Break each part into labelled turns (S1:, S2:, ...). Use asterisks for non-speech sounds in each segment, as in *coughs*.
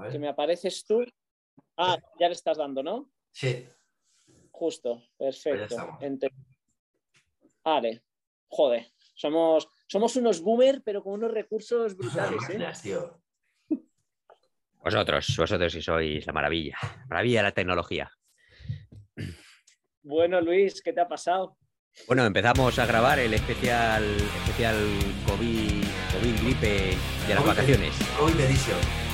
S1: A ver.
S2: que me apareces tú. Ah, ya le estás dando, ¿no?
S1: Sí.
S2: Justo, perfecto. Ente- Vale, joder, somos, somos unos boomer, pero con unos recursos brutales, ¿eh?
S1: Máquinas, tío.
S3: Vosotros, vosotros sí sois la maravilla. Maravilla de la tecnología.
S2: Bueno, Luis, ¿qué te ha pasado?
S3: Bueno, empezamos a grabar el especial, especial COVID, COVID gripe de las
S1: COVID.
S3: vacaciones.
S1: COVID Edition.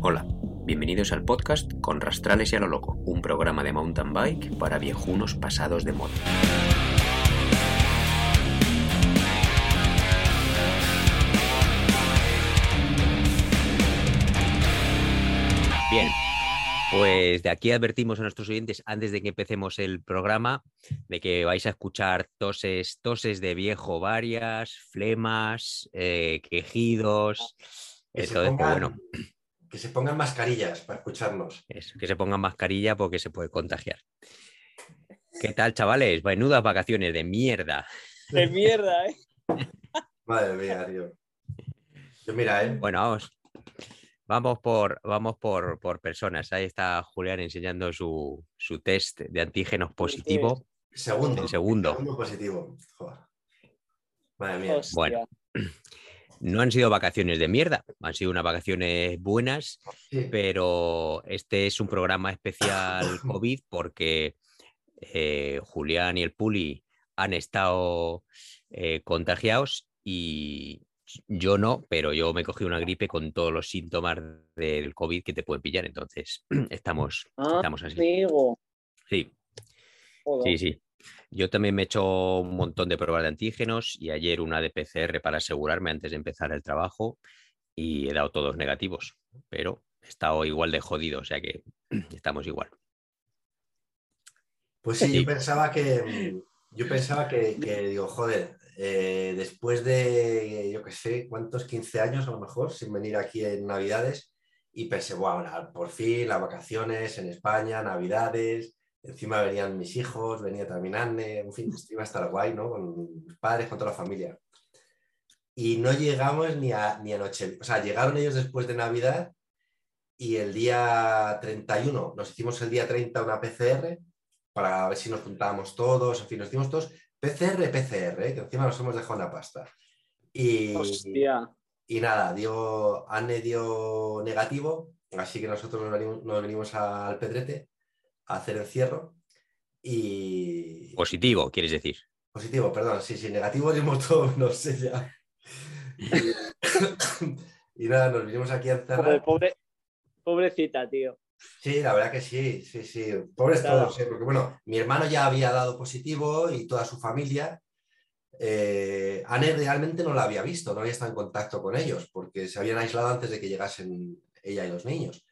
S3: Hola, bienvenidos al podcast con Rastrales y a lo Loco, un programa de mountain bike para viejunos pasados de moda. Bien, pues de aquí advertimos a nuestros oyentes antes de que empecemos el programa de que vais a escuchar toses, toses de viejo varias, flemas, eh, quejidos,
S1: Que se pongan-
S3: bueno.
S1: Que se pongan mascarillas para escucharnos.
S3: Eso, que se pongan mascarilla porque se puede contagiar. ¿Qué tal, chavales? Menudas vacaciones de mierda.
S2: De mierda, ¿eh? *laughs*
S1: Madre mía, tío. Yo mira, ¿eh?
S3: Bueno, vamos. Vamos por, vamos por, por personas. Ahí está Julián enseñando su, su test de antígenos positivo.
S1: Segundo.
S3: El segundo.
S1: Segundo positivo. Joder. Madre mía.
S2: Hostia.
S3: Bueno. No han sido vacaciones de mierda, han sido unas vacaciones buenas,
S1: Sí.
S3: pero este es un programa especial *coughs* COVID porque eh, Julián y el Puli han estado eh, contagiados y yo no, pero yo me cogí una gripe con todos los síntomas del COVID que te pueden pillar, entonces *clears throat* estamos,
S2: Ah,
S3: estamos así.
S2: amigo.
S3: Sí,
S2: Joder.
S3: sí, sí. Yo también me he hecho un montón de pruebas de antígenos y ayer una de PCR para asegurarme antes de empezar el trabajo y he dado todos negativos, pero he estado igual de jodido, o sea que *clears throat* estamos igual.
S1: Pues sí,
S3: Sí.
S1: yo pensaba que. mm, Yo pensaba que, que, digo, joder, eh, después de, yo qué sé, ¿cuántos? 15 años a lo mejor, sin venir aquí en Navidades, y pensé, bueno, por fin las vacaciones en España, Navidades, encima venían mis hijos, venía también Anne, en fin, iba a estar guay, ¿no? Con mis padres, con toda la familia. Y no llegamos ni a, ni a noche, o sea, llegaron ellos después de Navidad y el día 31, nos hicimos el día 30 una PCR para ver si nos juntábamos todos, en fin, nos hicimos todos PCR, PCR, ¿eh? que encima nos hemos dejado una pasta. Y,
S2: Hostia.
S1: y nada, dio, Anne dio negativo, así que nosotros nos venimos, nos venimos al Pedrete a hacer encierro. Y
S3: Positivo, quieres decir.
S1: positivo, perdón, sí, sí, negativo dimos *laughs* todos, no sé ya. Y, *coughs* y nada, nos vinimos aquí a encerrar.
S2: pobre, pobrecita, tío.
S1: Sí, la verdad que sí, sí, sí. Pobres
S2: Claro.
S1: todos, ¿eh? porque bueno, mi hermano ya había dado positivo y toda su familia. Eh, Anne realmente no la había visto, no había estado en contacto con ellos, porque se habían aislado antes de que llegasen ella y los niños.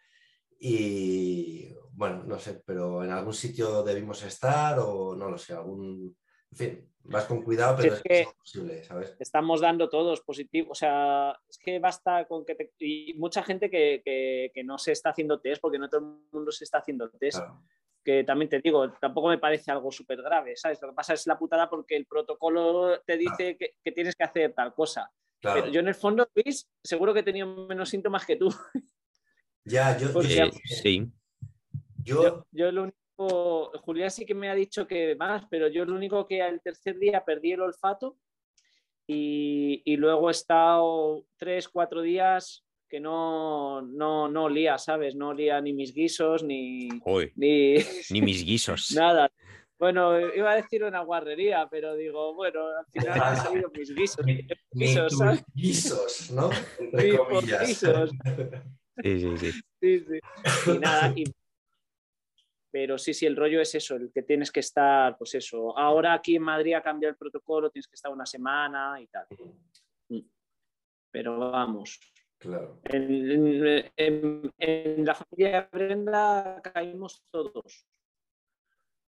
S1: Y bueno, no sé, pero en algún sitio debimos estar o no lo sé, algún... En fin, vas con cuidado, pero
S2: es
S1: es,
S2: que-
S1: es posible, ¿sabes?
S2: Estamos dando todos positivos. O sea, es que basta con que te... Y mucha gente que, que- que no se está haciendo test, porque no todo el mundo se está haciendo test.
S1: Claro.
S2: que también te digo, tampoco me parece algo súper grave, ¿sabes? Lo que pasa es la putada porque el protocolo te dice que, que tienes que hacer tal cosa.
S1: claro.
S2: Pero yo en el fondo, Luis, seguro que he tenido menos síntomas que tú.
S1: Ya, yo,
S2: Pues
S1: yo-
S3: Eh, sí,
S1: yo-
S2: Yo, yo lo único, Julián sí que me ha dicho que más, pero yo lo único que al tercer día perdí el olfato y, y luego he estado tres, cuatro días que no, no, no olía, ¿sabes? No olía ni mis guisos ni,
S3: Uy,
S2: ni *laughs*
S3: ni mis guisos.
S2: nada. Bueno, iba a decir una guarrería, pero digo, bueno, al final han salido mis guisos. Guisos,
S1: tus
S2: ¿sabes?
S1: guisos, ¿no? Entre
S2: Sí,
S1: comillas.
S2: guisos.
S3: Sí, sí, sí.
S2: Sí, sí. Y nada, y- pero sí, sí, el rollo es eso, el que tienes que estar, pues eso. Ahora aquí en Madrid ha cambiado el protocolo, tienes que estar una semana y tal. Mm. Pero vamos,
S1: Claro.
S2: en, en- en la familia de Brenda caímos todos.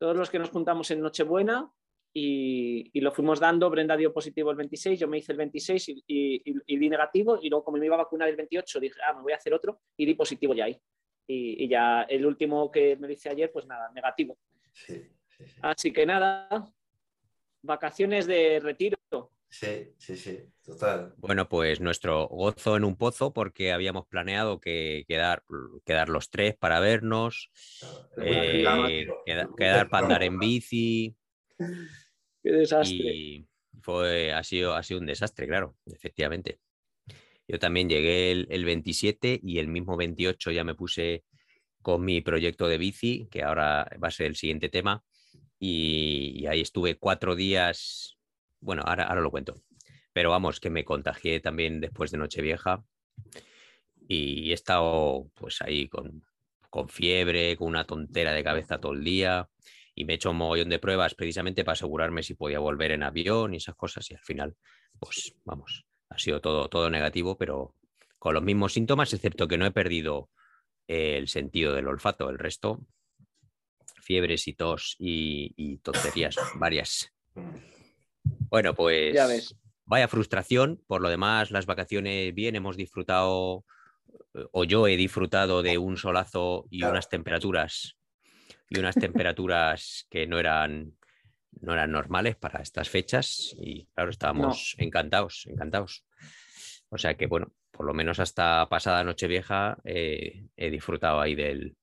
S2: Todos los que nos juntamos en Nochebuena y, y lo fuimos dando. Brenda dio positivo el 26, yo me hice el 26 y, y- y- y di negativo. Y luego, como me iba a vacunar el 28, dije, ah, me voy a hacer otro y di positivo ya ahí. Y, y ya el último que me hice ayer, pues nada, negativo.
S1: Sí, sí, sí.
S2: Así que nada, vacaciones de retiro.
S1: Sí, sí, sí, total.
S3: Bueno, pues nuestro gozo en un pozo porque habíamos planeado que quedar, quedar los tres para vernos, eh, queda- quedar para andar en bici
S2: Qué desastre.
S3: y fue, ha, sido, ha sido un desastre, claro, efectivamente. Yo también llegué el, el 27 y el mismo 28 ya me puse con mi proyecto de bici, que ahora va a ser el siguiente tema, y, ahí estuve cuatro días, bueno, ahora, ahora lo cuento, pero vamos, que me contagié también después de Nochevieja y he estado pues ahí con, con fiebre, con una tontera de cabeza todo el día y me he hecho un mogollón de pruebas precisamente para asegurarme si podía volver en avión y esas cosas y al final, pues vamos, ha sido todo, todo negativo, pero con los mismos síntomas, excepto que no he perdido el sentido del olfato, el resto, fiebres y tos y, y tonterías *coughs* varias. Bueno, pues
S2: Ya ves.
S3: vaya frustración. Por lo demás, las vacaciones bien, hemos disfrutado, eh, o yo he disfrutado de un solazo y
S1: Claro.
S3: unas temperaturas, y unas temperaturas que no eran, no eran normales para estas fechas. Y claro, estábamos encantados, encantados. O sea que, bueno, por lo menos hasta pasada Nochevieja eh, he disfrutado ahí del,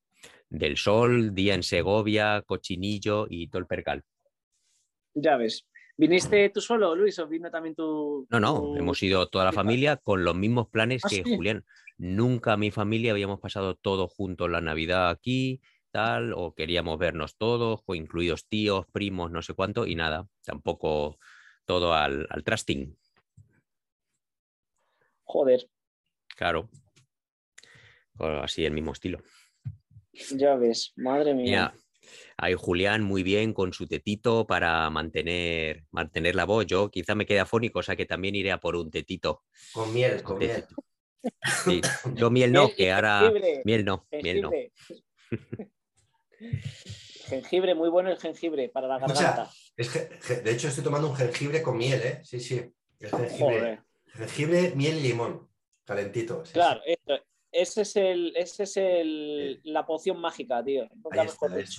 S3: del sol, día en Segovia, cochinillo y todo el percal.
S2: Ya ves. ¿Viniste tú solo, Luis, o vino también tu.
S3: No, no,
S2: tu-
S3: hemos ido toda la familia con los mismos planes
S2: Ah,
S3: que
S2: sí.
S3: Julián. Nunca mi familia habíamos pasado todo juntos la Navidad aquí, tal, o queríamos vernos todos, o incluidos tíos, primos, no sé cuánto, y nada, tampoco todo al, al trusting,
S2: Joder,
S3: claro. O Así el mismo estilo.
S2: ya ves. Madre mía.
S3: Mira, ahí Julián muy bien con su tetito para mantener, mantener la voz. Yo quizá me quede afónico, o sea que también iré a por un tetito.
S1: Con miel, con miel.
S3: tetito. Sí, Yo miel no, que ahora... Miel no, miel no. *laughs*
S2: jengibre. muy bueno el jengibre para la garganta.
S1: Es de hecho, estoy tomando un jengibre con miel, ¿eh? Sí, sí. Es jengibre,
S2: Joder.
S1: jengibre miel limón. Calentito. sí,
S2: Claro,
S1: sí.
S2: esto- ese es el, ese es el, la poción mágica, tío.
S1: Ahí está, es.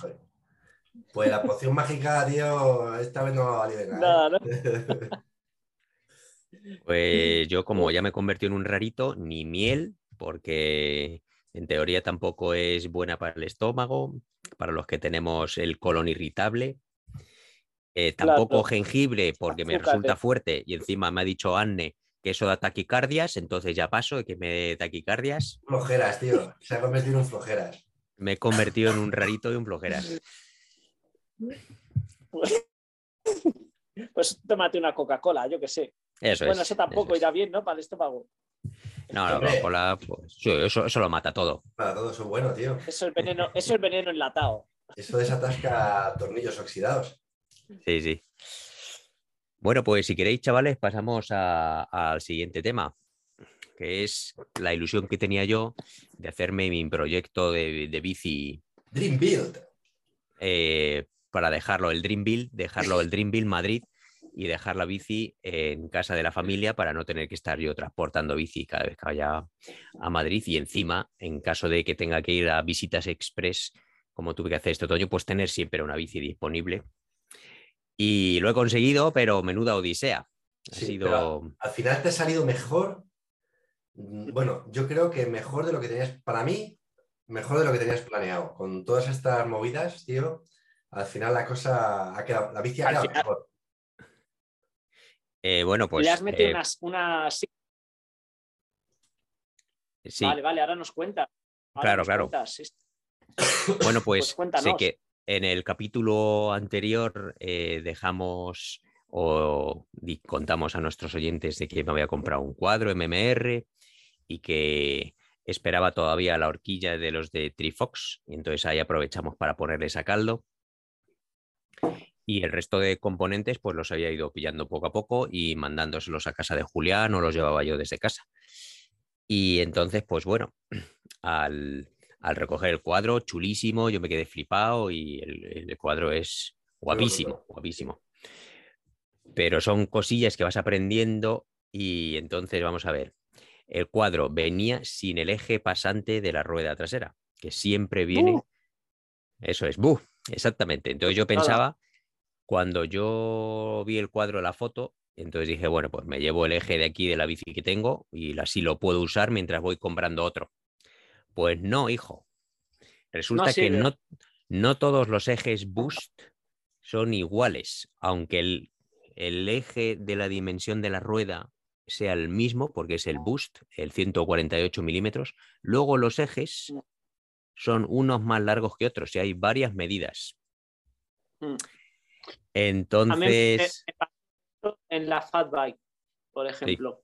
S1: Pues la poción mágica, tío, esta vez no va a valer nada.
S2: Nada, *laughs*
S1: ¿eh?
S3: Pues yo como ya me convertí en un rarito, ni miel, porque en teoría tampoco es buena para el estómago, para los que tenemos el colon irritable. Eh, tampoco
S2: Claro.
S3: jengibre, porque me resulta
S2: eh.
S3: fuerte y encima me ha dicho Anne que eso da taquicardias, entonces ya paso de que me dé taquicardias.
S1: flojeras, tío. Se ha convertido en un flojeras.
S3: Me he convertido en un rarito y un flojeras. *laughs*
S2: Pues tómate una Coca-Cola, yo qué sé.
S3: Eso
S2: bueno,
S3: es.
S2: eso tampoco irá bien, ¿no? Para el estómago.
S3: No, la
S1: Hombre.
S3: Coca-Cola, pues, sí, eso, eso lo mata todo.
S1: Para todo eso es bueno, tío.
S2: Eso es veneno, eso es veneno enlatado.
S1: Eso desatasca tornillos oxidados.
S3: Sí, sí. Bueno, pues si queréis, chavales, pasamos al siguiente tema, que es la ilusión que tenía yo de hacerme mi proyecto de, de bici
S1: Dream Build.
S3: eh, para dejarlo el Dream Build, dejarlo el Dream Build Madrid y dejar la bici en casa de la familia para no tener que estar yo transportando bici cada vez que vaya a Madrid y encima, en caso de que tenga que ir a visitas express, como tuve que hacer este otoño, pues tener siempre una bici disponible. Y lo he conseguido, pero menuda odisea. Ha
S1: Sí,
S3: sido...
S1: Al final te ha salido mejor. Mm, Bueno, yo creo que mejor de lo que tenías, para mí, mejor de lo que tenías planeado. Con todas estas movidas, tío, al final la cosa ha quedado, la bici ha
S2: Al
S1: quedado
S2: final-
S1: mejor.
S3: Eh, bueno, pues
S2: Le has metido
S3: eh,
S2: unas, unas-
S3: sí,
S2: Vale, vale, ahora nos cuenta. Ahora
S3: Claro,
S2: nos
S3: claro.
S2: cuentas.
S3: Bueno,
S2: Pues
S3: pues, sé que en el capítulo anterior eh, dejamos o contamos a nuestros oyentes de que me había comprado un cuadro MMR y que esperaba todavía la horquilla de los de Trifox y entonces ahí aprovechamos para ponerles a caldo. Y el resto de componentes pues los había ido pillando poco a poco y mandándoselos a casa de Julián o los llevaba yo desde casa. Y entonces pues bueno, *clears throat* al, al recoger el cuadro, chulísimo, yo me quedé flipado y el, el cuadro es guapísimo, guapísimo. Pero son cosillas que vas aprendiendo y entonces vamos a ver. El cuadro venía sin el eje pasante de la rueda trasera, que siempre viene. Eso es, ¡bu! Exactamente. Entonces yo pensaba, cuando yo vi el cuadro, la foto, Entonces dije, bueno, pues me llevo el eje de aquí de la bici que tengo y así lo puedo usar mientras voy comprando otro. Pues no, hijo. Resulta que no, no todos los ejes Boost *laughs* son iguales, aunque el, el eje de la dimensión de la rueda sea el mismo, porque es el Boost, el 148 milímetros, luego los ejes mm. son unos más largos que otros y hay varias medidas. Entonces.
S2: En la Fat Bike, por ejemplo.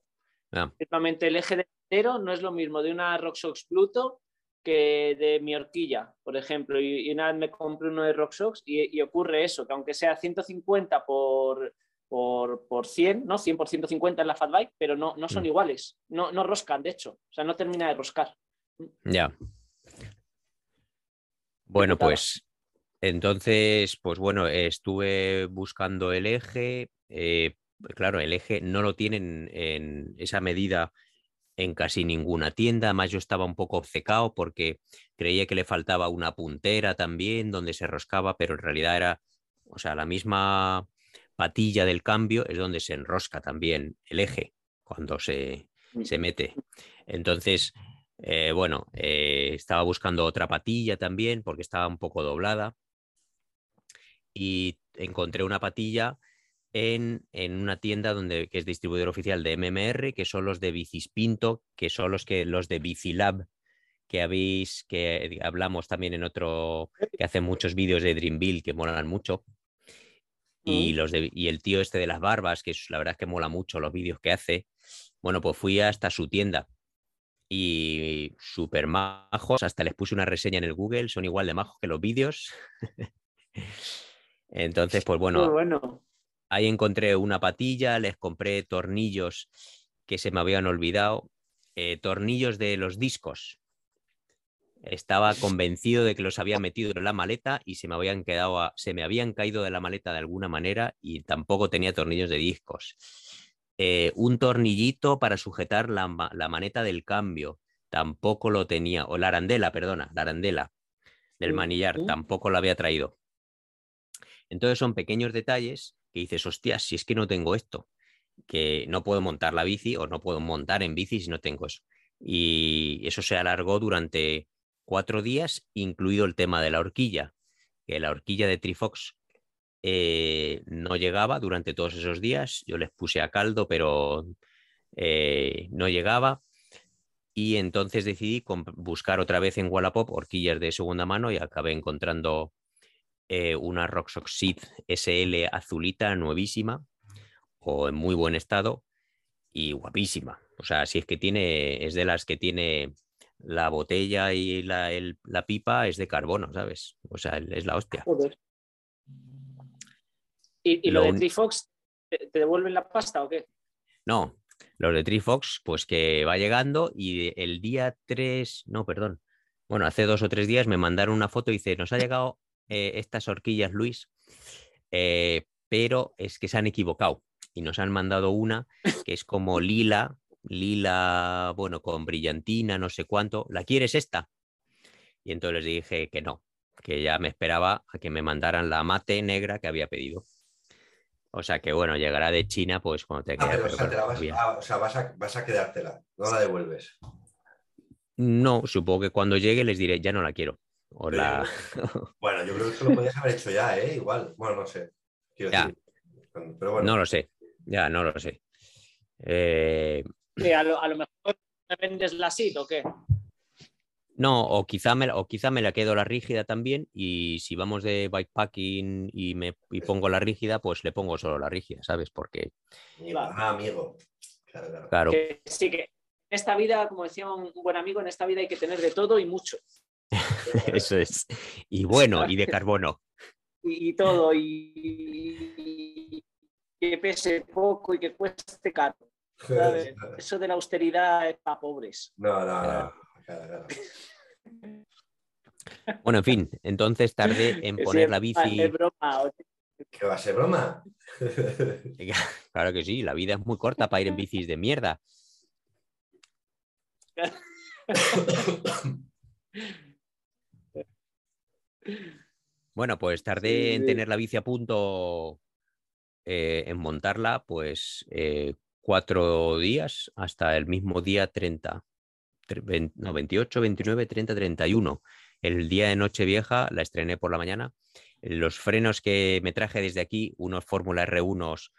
S2: Ah. el eje delantero no es lo mismo de una Roxox Pluto que de mi horquilla, por ejemplo. Y, una vez me compré uno de Roxox y, y, ocurre eso, que aunque sea 150 por, por, por 100, ¿no? 100 por 150 en la Fat Bike, pero no, no son mm. iguales. No, no roscan, de hecho. O sea, no termina de roscar.
S3: Ya. Bueno, pues entonces, pues bueno, estuve buscando el eje. Eh, claro, el eje no lo tienen en esa medida en casi ninguna tienda. Además, yo estaba un poco obcecado porque creía que le faltaba una puntera también donde se roscaba, pero en realidad era, o sea, la misma patilla del cambio es donde se enrosca también el eje cuando se, se mete. Entonces, eh, bueno, eh, estaba buscando otra patilla también porque estaba un poco doblada y encontré una patilla en, una tienda donde, que es distribuidor oficial de MMR, que son los de Bicispinto, que son los, que, los de Bicilab, que habéis, que hablamos también en otro, que hace muchos vídeos de Dreamville que molan mucho. Y, mm. los de, y el tío este de las barbas, que la verdad es que mola mucho los vídeos que hace. Bueno, pues fui hasta su tienda y súper majos, hasta les puse una reseña en el Google, son igual de majos que los vídeos. *laughs* Entonces, pues bueno,
S2: bueno,
S3: ahí encontré una patilla, les compré tornillos que se me habían olvidado, eh, tornillos de los discos. Estaba convencido de que los había metido en la maleta y se me habían quedado, se me habían caído de la maleta de alguna manera y tampoco tenía tornillos de discos. Eh, un tornillito para sujetar la, maneta del cambio, tampoco lo tenía, o la arandela, perdona, la arandela del manillar, tampoco la había traído. Entonces son pequeños detalles que dices, hostia, si es que no tengo esto, que no puedo montar la bici o no puedo montar en bici si no tengo eso. Y eso se alargó durante cuatro días, incluido el tema de la horquilla, que la horquilla de Trifox eh, no llegaba durante todos esos días. Yo les puse a caldo, pero eh, no llegaba. Y entonces decidí buscar otra vez en Wallapop horquillas de segunda mano y acabé encontrando eh, una Roxoxid SL azulita, nuevísima, o en muy buen estado y guapísima. O sea, si es que tiene, es de las que tiene la botella y la, pipa es de carbono, ¿sabes? O sea, es la hostia.
S2: ¿Y, lo, de Trifox, ¿te, devuelven la pasta o qué?
S3: No, los de Trifox, pues que va llegando y el día 3, no, perdón, bueno, hace dos o tres días me mandaron una foto y dice, nos ha llegado eh, estas horquillas, Luis, eh, pero es que se han equivocado y nos han mandado una que es como lila, lila, bueno, con brillantina, no sé cuánto. ¿La quieres esta? Y entonces les dije que no, que ya me esperaba a que me mandaran la mate negra que había pedido. O sea que bueno, llegará de China pues cuando te
S1: ah, o, sea, vas, a, vas a quedártela, no la devuelves.
S3: No, supongo que cuando llegue les diré, ya no la quiero. *laughs*
S1: bueno, yo creo que eso lo podías haber hecho ya, ¿eh? Igual. Bueno, no sé.
S3: No lo sé. Ya, no lo sé. Eh,
S2: a, lo, mejor me vendes la SIT o qué.
S3: No, o quizá, me, o quizá me la quedo la rígida también y si vamos de bikepacking y me y pongo la rígida, pues le pongo solo la rígida, ¿sabes? Porque...
S1: Ah, amigo.
S3: Claro, claro.
S2: sí, que en esta vida, como decía un buen amigo, en esta vida hay que tener de todo y mucho. *laughs*
S3: Eso es. Y bueno, y de carbono.
S2: Y, todo, y, que pese poco y que cueste caro. Eso de la austeridad es para pobres.
S1: No, no, no. *laughs*
S3: Bueno, en fin, entonces tardé en poner la bici.
S1: ¿Qué va a ser broma? *laughs*
S3: Claro que sí, la vida es muy corta para ir en bicis de mierda. *coughs* *coughs* *coughs* Bueno, pues tardé en tener la bici a punto eh, en montarla, pues eh, cuatro días hasta el mismo día 30, no, 28, 29, 30, 31. El día de Nochevieja la estrené por la mañana. Los frenos que me traje desde aquí, unos Fórmula R1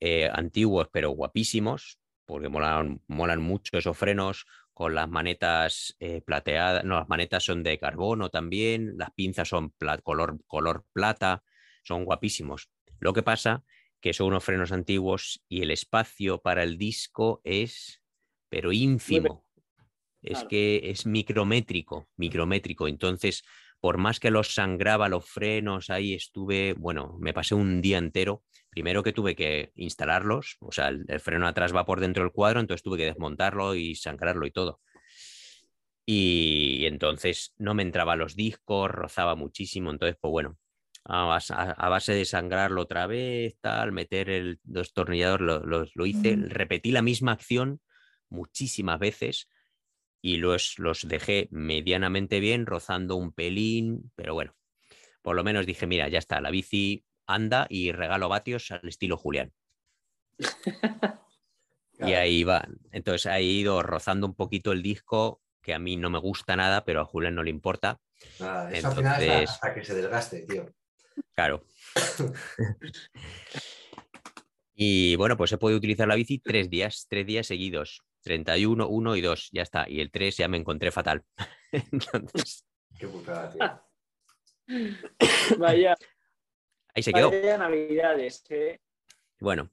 S3: eh, antiguos pero guapísimos, porque molan, molan mucho esos frenos, con las manetas eh, plateadas, no, las manetas son de carbono también, las pinzas son color, color plata, son guapísimos. Lo que pasa que son unos frenos antiguos y el espacio para el disco es, pero ínfimo. Es que es micrométrico, micrométrico. Entonces, por más que los sangraba los frenos, ahí estuve, bueno, me pasé un día entero. Primero que tuve que instalarlos, o sea, el, freno atrás va por dentro del cuadro, entonces tuve que desmontarlo y sangrarlo y todo. Y, entonces no me entraba los discos, rozaba muchísimo, entonces, pues bueno, a base, de sangrarlo otra vez, tal, meter el destornillador, lo, lo hice, repetí la misma acción muchísimas veces y los, los dejé medianamente bien, rozando un pelín, pero bueno, por lo menos dije, mira, ya está, la bici anda y regalo vatios al estilo Julián. *laughs* Y ahí va. Entonces ha ido rozando un poquito el disco, que a mí no me gusta nada, pero a Julián no le importa.
S1: Nada, eso al final hasta que se desgaste, tío.
S3: Claro. *laughs* y bueno, pues he podido utilizar la bici tres días, tres días seguidos. 31, 1 y 2, ya está. Y el 3 ya me encontré fatal. *laughs* Entonces...
S1: Qué putada, tío.
S2: Vaya.
S3: Ahí se quedó.
S2: Navidades, ¿eh?
S3: Bueno,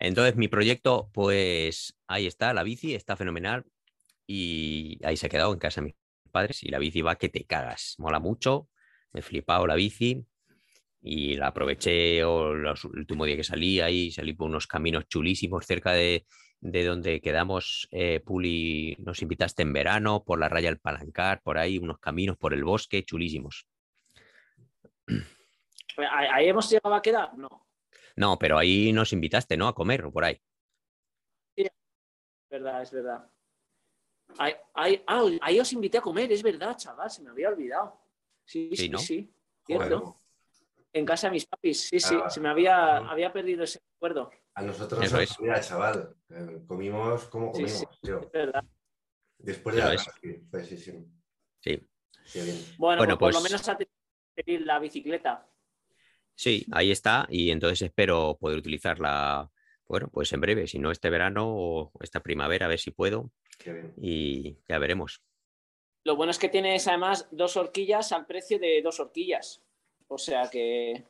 S3: entonces mi proyecto, pues ahí está, la bici está fenomenal. Y ahí se ha quedado en casa de mis padres. Y la bici va que te cagas. Mola mucho. Me he flipado la bici. Y la aproveché el último día que salí ahí, salí por unos caminos chulísimos cerca de, de donde quedamos, eh, Puli, nos invitaste en verano por la raya del Palancar, por ahí, unos caminos por el bosque, chulísimos.
S2: ¿Ahí hemos llegado a quedar? No.
S3: No, pero ahí nos invitaste, ¿no? A comer o por ahí.
S2: Sí, es verdad, es verdad. Ahí, ah, ahí, os invité a comer, es verdad, chaval, se me había olvidado. Sí, sí, sí, cierto. En casa de mis papis, sí, sí, ah, se me había, había perdido ese recuerdo.
S1: A nosotros nos es. chaval. Eh, comimos como comimos, sí, sí, Es verdad. Después de la pues, sí, sí.
S3: Sí.
S2: Bueno, pues, por lo pues menos a tener la bicicleta.
S3: Sí, ahí está. Y entonces espero poder utilizarla, bueno, pues en breve, si no este verano o esta primavera, a ver si puedo. Y ya veremos.
S2: Lo bueno es que tienes además dos horquillas al precio de dos horquillas. O sea que.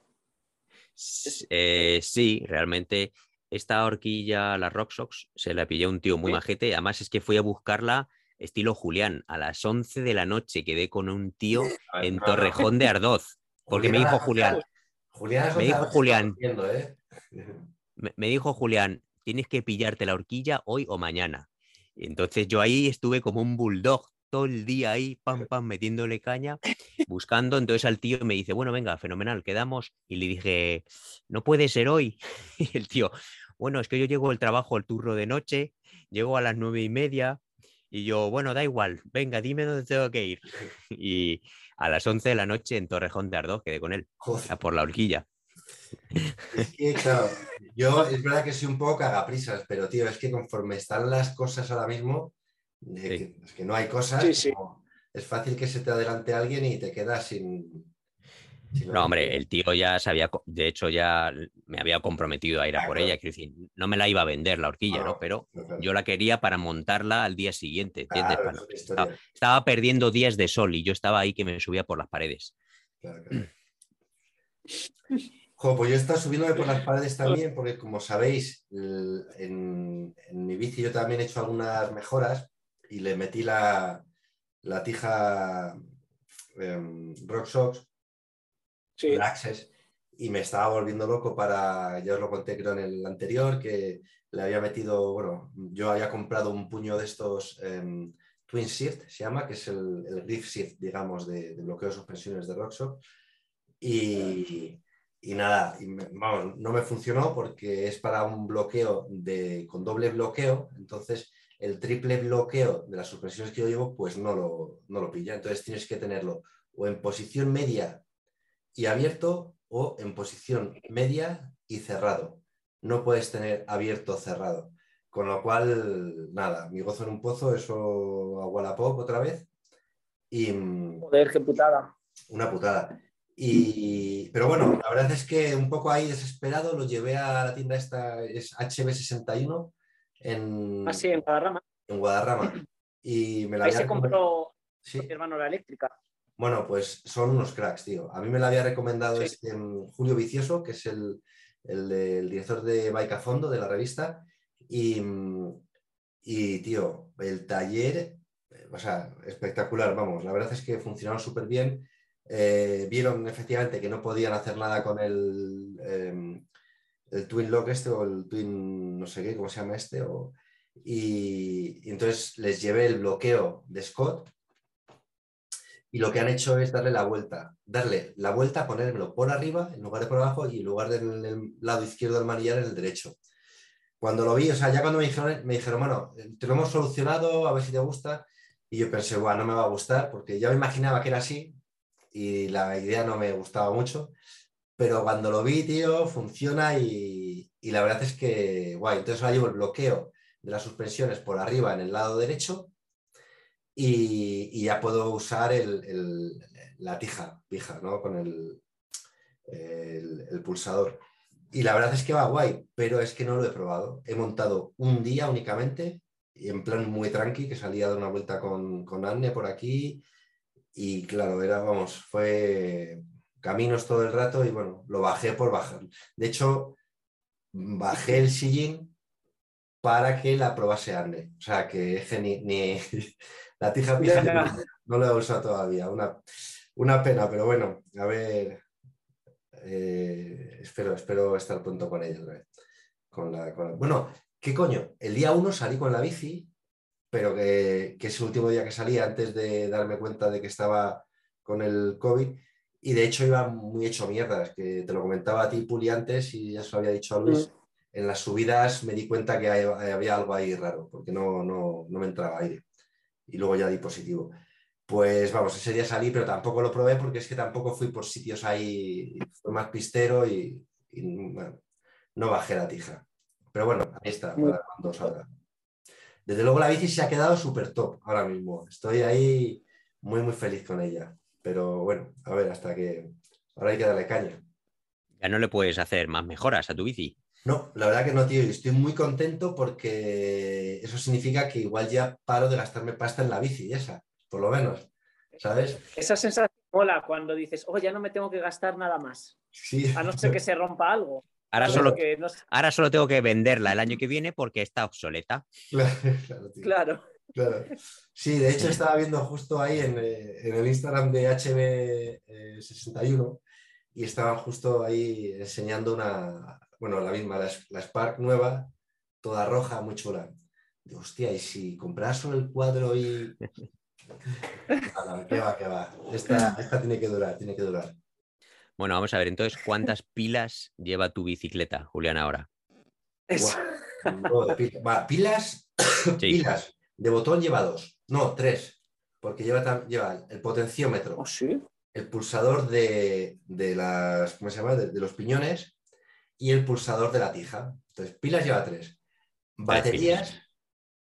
S3: Eh, sí, realmente esta horquilla, la Rock se la pilló un tío muy majete. Además, es que fui a buscarla estilo Julián. A las 11 de la noche quedé con un tío en Torrejón de Ardoz. Porque me dijo Julián.
S1: Julián
S3: me dijo Julián.
S1: ¿eh? *laughs*
S3: me, dijo Julián, tienes que pillarte la horquilla hoy o mañana. entonces yo ahí estuve como un bulldog todo el día ahí, pam, pam, metiéndole caña, buscando. Entonces al tío me dice, bueno, venga, fenomenal, quedamos. Y le dije, no puede ser hoy. *laughs* Y el tío, bueno, es que yo llego al trabajo al turno de noche, llego a las nueve y media y yo, bueno, da igual, venga, dime dónde tengo que ir. *laughs* Y a las once de la noche en Torrejón de Ardoz quedé con él, por la horquilla.
S1: Es claro, yo es verdad que soy un poco cagaprisas, pero tío, es que conforme están las cosas ahora mismo, es que no hay cosas, es fácil que se te adelante alguien y te quedas sin,
S3: no, hombre, el tío ya sabía, de hecho ya me había comprometido a ir a por ella, quiero decir, no me la iba a vender la horquilla, ¿no? Pero yo la quería para montarla al día siguiente, ¿entiendes? estaba, perdiendo días de sol y yo estaba ahí que me subía por las paredes.
S1: pues yo estaba subiéndome por las paredes también, porque como sabéis, en, mi bici yo también he hecho algunas mejoras y le metí la, tija em, Rock Socks y me estaba volviendo loco para, ya os lo conté creo en el anterior, que le había metido, bueno, yo había comprado un puño de estos em, Twin Shift, se llama, que es el, el Shift, digamos, de, bloqueo de suspensiones de Rockshop. Y, y nada, vamos, no me funcionó porque es para un bloqueo de, con doble bloqueo, entonces el triple bloqueo de las suspensiones que yo llevo, pues no lo, no lo pilla. Entonces tienes que tenerlo o en posición media y abierto o en posición media y cerrado. no puedes tener abierto o cerrado. Con lo cual, nada, mi gozo en un pozo, eso a Wallapop otra vez. Y, mm,
S2: Joder, qué putada.
S1: una putada. Y, pero bueno, la verdad es que un poco ahí desesperado lo llevé a la tienda esta, es HB61 en,
S2: Así en Guadarrama.
S1: en Guadarrama. *clears throat* Y me la
S2: Ahí se compró
S1: Sí.
S2: mi hermano la eléctrica.
S1: Bueno, pues son unos cracks, tío. A mí me la había recomendado
S2: Sí.
S1: este mm, Julio Vicioso, que es el, el director de Bike a Fondo de la revista. Y, mm, y, tío, el taller, eh, o sea, espectacular, vamos. La verdad es que funcionaron súper bien. Eh, vieron efectivamente que no podían hacer nada con el, em, el Twin Lock este o el Twin, no sé qué, ¿cómo se llama este? O, y, y entonces les llevé el bloqueo de Scott y lo que han hecho es darle la vuelta, darle la vuelta, ponérmelo por arriba en lugar de por abajo y en lugar del el lado izquierdo del manillar en el derecho. Cuando lo vi, o sea, ya cuando me dijeron, me dijeron, bueno, te lo hemos solucionado, a ver si te gusta. Y yo pensé, bueno, no me va a gustar porque ya me imaginaba que era así y la idea no me gustaba mucho. Pero cuando lo vi, tío, funciona y, y la verdad es que, guay, entonces ahora llevo el bloqueo de las suspensiones por arriba en el lado derecho y, ya puedo usar el- la tija fija, ¿no? Con el, el- pulsador. Y la verdad es que va guay, pero es que no lo he probado. He montado un día únicamente en plan muy tranqui, que salía de una vuelta con, con Anne por aquí. Y claro, era, vamos, fue caminos todo el rato y bueno, lo bajé por bajar. De hecho, bajé el sillín para que la probase Anne. O sea, que es ni- *laughs* la tija *laughs* pija no, lo he usado todavía. Una, una pena, pero bueno, a ver. eh, espero, espero estar pronto con ella otra vez. Con la, con la- Bueno, ¿qué coño? El día uno salí con la bici, pero que, que es el último día que salí antes de darme cuenta de que estaba con el COVID. Y de hecho iba muy hecho mierdas, que te lo comentaba a ti, Puli, antes, y ya se lo había dicho a Luis. En las subidas me di cuenta que había algo ahí raro, porque no, no, no me entraba aire. Y luego ya di positivo. Pues vamos, ese día salí, pero tampoco lo probé porque es que tampoco fui por sitios ahí, fue más pistero y, y, bueno, no bajé la tija. Pero bueno, ahí está, para cuando salga. Desde luego la bici se ha quedado súper top ahora mismo. Estoy ahí muy, muy feliz con ella. Pero bueno, a ver, hasta que... Ahora hay que darle caña.
S3: Ya no le puedes hacer más mejoras a tu bici.
S1: No, la verdad que no, tío. y Estoy muy contento porque eso significa que igual ya paro de gastarme pasta en la bici, esa, por lo menos. ¿Sabes?
S2: Esa sensación mola cuando dices, oh, ya no me tengo que gastar nada más.
S1: Sí.
S2: A no ser que se rompa algo.
S3: Ahora solo,
S2: que no
S3: ahora solo tengo que venderla el año que viene porque está obsoleta.
S1: Claro, *laughs* claro, tío.
S2: Claro.
S1: Claro. Sí, de hecho estaba viendo justo ahí en, eh, en el Instagram de HB61 y estaban justo ahí enseñando una, bueno, la misma, la, la Spark nueva, toda roja, muy chula. Digo, hostia, y si compras solo el cuadro y... *laughs* No, que va, que va. Esta, esta tiene que durar, tiene que durar.
S3: Bueno, vamos a ver entonces cuántas pilas lleva tu bicicleta, Julián, ahora.
S2: Es-
S1: No, de pila- va, pilas, *coughs* pilas. De botón lleva dos, no, tres, porque lleva, tam- lleva el potenciómetro,
S2: Oh, sí.
S1: el pulsador de, de las, ¿cómo se llama? De, de los piñones y el pulsador de la tija. Entonces, pilas lleva tres. Baterías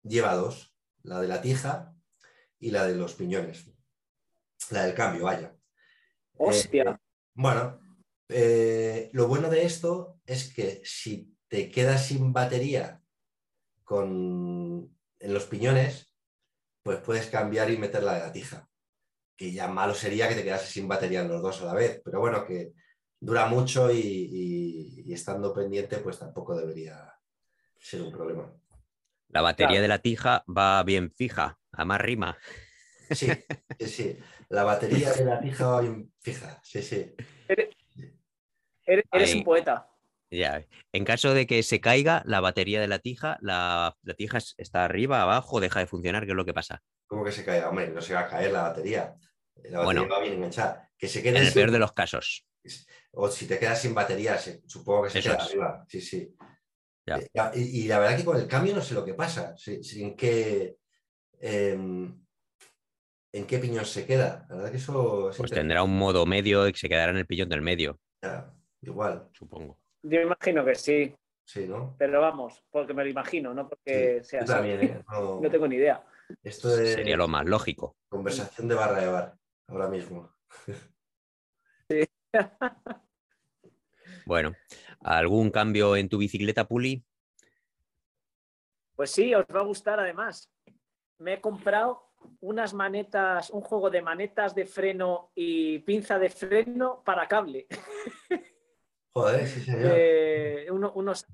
S1: lleva dos, la de la tija y la de los piñones. La del cambio, vaya.
S2: Hostia.
S1: Eh, bueno, eh, lo bueno de esto es que si te quedas sin batería con, en los piñones, pues puedes cambiar y meterla de la tija. Que ya malo sería que te quedases sin batería en los dos a la vez, pero bueno, que dura mucho y, y- y estando pendiente, pues tampoco debería ser un problema.
S3: La batería
S2: Claro.
S3: de la tija va bien fija, a más rima.
S1: Sí, sí, sí. La batería de la tija va bien fija, sí, sí.
S2: Eres, eres un poeta.
S3: Ya. En caso de que se caiga la batería de la tija, la, la tija es- está arriba, abajo, deja de funcionar, ¿qué es lo que pasa?
S1: ¿Cómo que se cae? Hombre, no se va a caer la batería. La batería
S3: Bueno.
S1: va bien enganchada. Que se
S3: En
S1: quede
S3: el
S1: sin-
S3: peor de los casos.
S1: O si te quedas sin batería, supongo que se
S3: Eso
S1: queda
S3: es.
S1: arriba. Sí, sí.
S3: Ya.
S1: Eh, Y, y la verdad que con el cambio no sé lo que pasa. si- si- en qué em, en qué piñón se queda. La verdad que eso es
S3: Pues tendrá un modo medio y se quedará en el pillón del medio,
S1: Igual.
S3: supongo.
S2: Yo imagino que sí.
S1: Sí, ¿no?
S2: Pero vamos, porque me lo imagino, no porque
S1: Sí,
S2: sea
S1: yo
S2: así.
S1: también, ¿eh? *laughs* No,
S2: No tengo ni idea.
S1: Esto es
S3: Sería lo más lógico.
S1: conversación de barra de bar, ahora mismo. *laughs*
S3: Bueno, ¿algún cambio en tu bicicleta, Puli?
S2: Pues sí, os va a gustar además. Me he comprado unas manetas, un juego de manetas de freno y pinza de freno para cable. *laughs*
S1: Joder, sí, señor.
S2: Eh, uno- unos,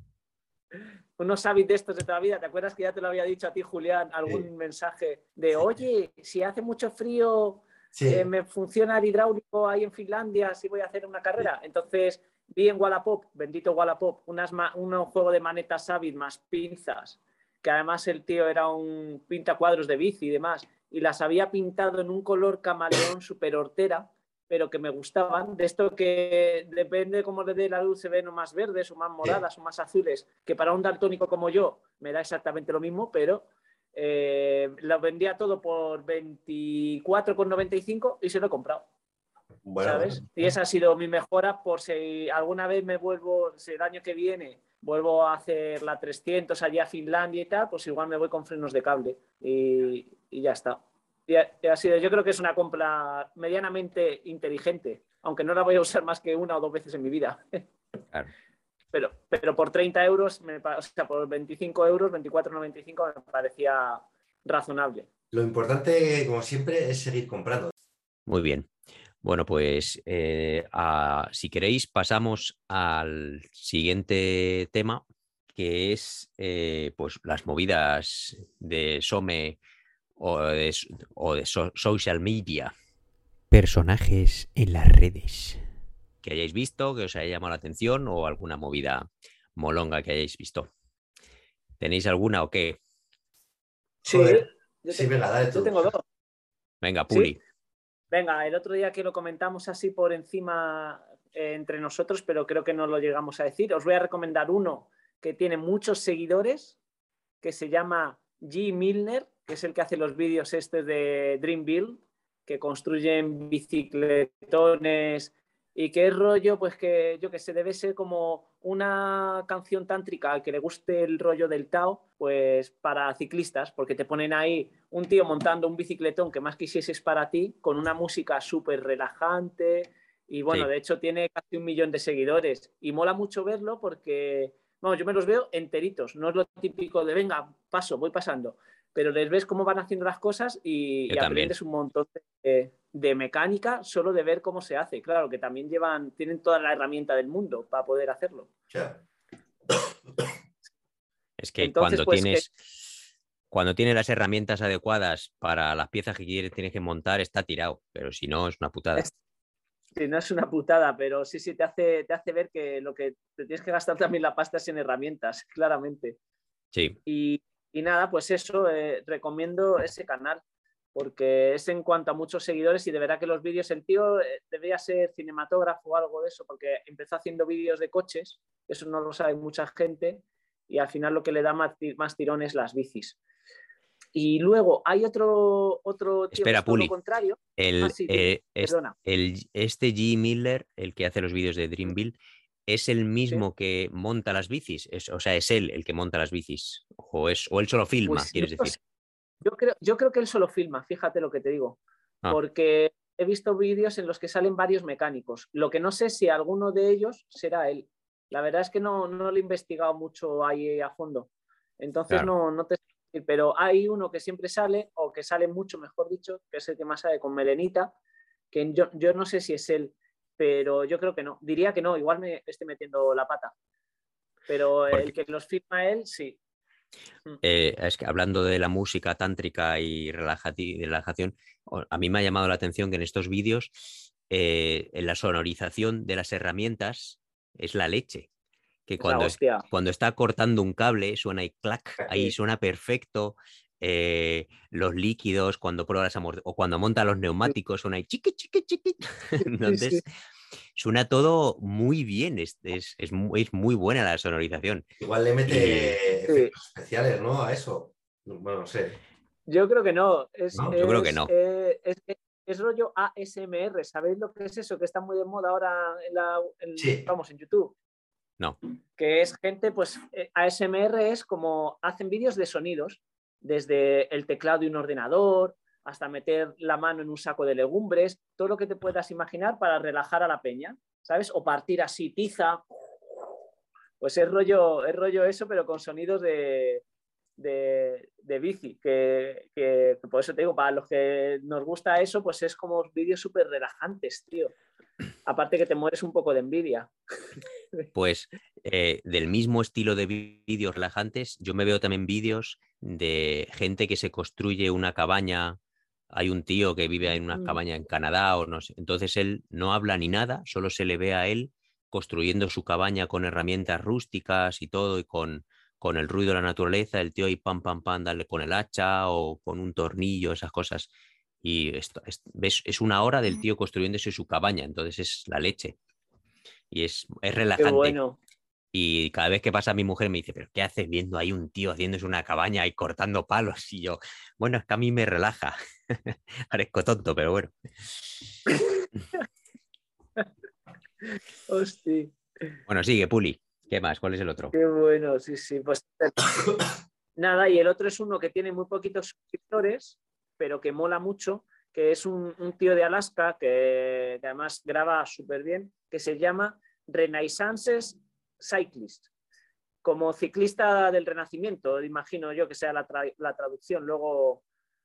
S2: unos hábitos de estos de toda la vida. ¿Te acuerdas que ya te lo había dicho a ti, Julián, algún
S1: Sí.
S2: mensaje de, oye, si hace mucho frío,
S1: Sí,
S2: eh, me funciona el hidráulico ahí en Finlandia si voy a hacer una carrera? Entonces vi en Wallapop, bendito Wallapop, unas un juego de manetas Avid más pinzas, que además el tío era un pinta cuadros de bici y demás, y las había pintado en un color camaleón súper hortera, pero que me gustaban, de esto que depende de cómo le dé la luz, se ven o más verdes o más moradas o más azules, que para un daltónico como yo me da exactamente lo mismo, pero eh, lo vendía todo por 24,95 y se lo he comprado.
S1: bueno,
S2: ¿sabes?
S1: bueno.
S2: Y esa ha sido mi mejora por si alguna vez me vuelvo, si el año que viene vuelvo a hacer la 300 allá a Finlandia y tal, pues igual me voy con frenos de cable y, y ya está. Y ha, y ha sido, yo creo que es una compra medianamente inteligente, aunque no la voy a usar más que una o dos veces en mi vida.
S3: Claro.
S2: Pero, pero por 30 euros, me, o sea, por 25 euros, 24,95 me parecía razonable.
S1: Lo importante, como siempre, es seguir comprando.
S3: Muy bien. Bueno, pues eh, a- si queréis pasamos al siguiente tema, que es eh, pues las movidas de Some o de, o de so- social media
S4: Personajes en las redes.
S3: Que hayáis visto, que os haya llamado la atención o alguna movida molonga que hayáis visto. ¿Tenéis alguna o qué?
S2: Sí,
S1: Joder.
S2: yo,
S1: Sí,
S2: te-
S1: venga, dale tú.
S2: yo tengo dos.
S3: Venga,
S2: Sí.
S3: Puli.
S2: Venga, el otro día que lo comentamos así por encima eh, entre nosotros, pero creo que no lo llegamos a decir, os voy a recomendar uno que tiene muchos seguidores, que se llama G. Milner, que es el que hace los vídeos estos de Dream Build, que construyen bicicletones y que es rollo, pues que yo que sé, debe ser como una canción tántrica al que le guste el rollo del Tao, pues para ciclistas, porque te ponen ahí un tío montando un bicicletón que más quisieses para ti, con una música súper relajante. Y bueno,
S3: Sí.
S2: de hecho tiene casi un millón de seguidores. Y mola mucho verlo porque, vamos, yo me los veo enteritos. No es lo típico de, venga, paso, voy pasando. Pero les ves cómo van haciendo las cosas y, y
S3: también.
S2: aprendes un montón de, de mecánica solo de ver cómo se hace. Claro, que también llevan, tienen toda la herramienta del mundo para poder hacerlo.
S3: Es que
S2: Entonces,
S3: cuando
S2: pues,
S3: tienes cuando tienes las herramientas adecuadas para las piezas que quieres, tienes que montar, está tirado. Pero si no, es una putada.
S2: Sí, no es una putada, pero sí, sí, te hace, te hace ver que lo que te tienes que gastar también la pasta es en herramientas, *laughs* claramente.
S3: Sí,
S2: Y, y nada, pues eso, eh, recomiendo ese canal, porque es en cuanto a muchos seguidores y de verdad que los vídeos, el tío eh, debería ser cinematógrafo o algo de eso, porque empezó haciendo vídeos de coches, eso no lo sabe mucha gente, y al final lo que le da más, más tirón es las bicis. Y luego hay otro, otro tío
S3: Espera,
S2: que es todo
S3: Puli.
S2: lo contrario.
S3: el,
S2: Ah, sí,
S3: eh, es- el- este G. Miller, el que hace los vídeos de Dreamville, ¿es el mismo que monta las bicis? Es- o sea, ¿es él el que monta las bicis? ¿O, es, o él solo filma,
S2: Pues
S3: quieres
S2: no lo
S3: decir?
S2: Yo creo, yo creo que él solo filma, fíjate lo que te digo.
S3: Ah.
S2: Porque he visto vídeos en los que salen varios mecánicos. Lo que no sé si alguno de ellos será él. La verdad es que no, no lo he investigado mucho ahí a fondo. Entonces
S3: Claro.
S2: no, no te sé decir, pero hay uno que siempre sale, o que sale mucho, mejor dicho, que es el que más sale con Melenita, que yo, yo no sé si es él, pero yo creo que no. Diría que no, igual me estoy metiendo la pata. Pero el que los firma él, sí.
S3: Eh, es que hablando de la música tántrica y relajación, a mí me ha llamado la atención que en estos vídeos eh, en la sonorización de las herramientas es la leche. Que cuando, es- cuando está cortando un cable suena ahí clac, ahí suena perfecto. Eh, los líquidos, cuando prueba las o cuando monta los neumáticos, suena ahí chiqui, chiqui, chiqui. *laughs* *laughs* Entonces, suena todo muy bien. Es, es, es mu- es muy buena la sonorización.
S1: igual le mete
S3: Y-
S1: efectos especiales, ¿no? A eso. Bueno, no sé.
S2: Yo creo que no. Es,
S1: No,
S3: yo creo que no.
S2: eh, es rollo ASMR. ¿Sabéis lo que es eso? Que está muy de moda ahora en la, en-
S1: Sí.
S2: vamos, en YouTube.
S3: No.
S2: Que es gente, pues eh, ASMR es como hacen vídeos de sonidos, desde el teclado de un ordenador hasta meter la mano en un saco de legumbres, todo lo que te puedas imaginar para relajar a la peña, ¿sabes? O partir así tiza. Pues es rollo, es rollo eso, pero con sonidos de, de, bici, que- que por eso te digo, para los que nos gusta eso, pues es como vídeos súper relajantes, tío. Aparte que te mueres un poco de envidia.
S3: Pues eh, del mismo estilo de vídeos relajantes, yo me veo también vídeos de gente que se construye una cabaña. Hay un tío que vive en una
S2: Mm.
S3: cabaña en Canadá o no sé. Entonces él no habla ni nada, solo se le ve a él construyendo su cabaña con herramientas rústicas y todo, y con, con el ruido de la naturaleza, el tío ahí pam, pam, pam, darle con el hacha o con un tornillo, esas cosas. Y esto, es, ves, es una hora del tío construyéndose su cabaña, entonces es la leche. Y es, es
S2: Qué
S3: relajante.
S2: bueno.
S3: Y cada vez que pasa mi mujer me dice, pero ¿qué haces viendo ahí un tío haciéndose una cabaña y cortando palos? Y yo, bueno, es que a mí me relaja. *laughs* Parezco tonto, pero bueno. *laughs*
S2: Hostia.
S3: Bueno, sigue, Puli. ¿Qué más? ¿Cuál es el otro?
S2: Qué bueno, sí, sí. Pues *coughs* nada, y el otro es uno que tiene muy poquitos suscriptores, pero que mola mucho, que es un, tío de Alaska que, además graba súper bien, que se llama Renaissances Cyclist. Como ciclista del Renacimiento, imagino yo que sea la, tra- la traducción, luego,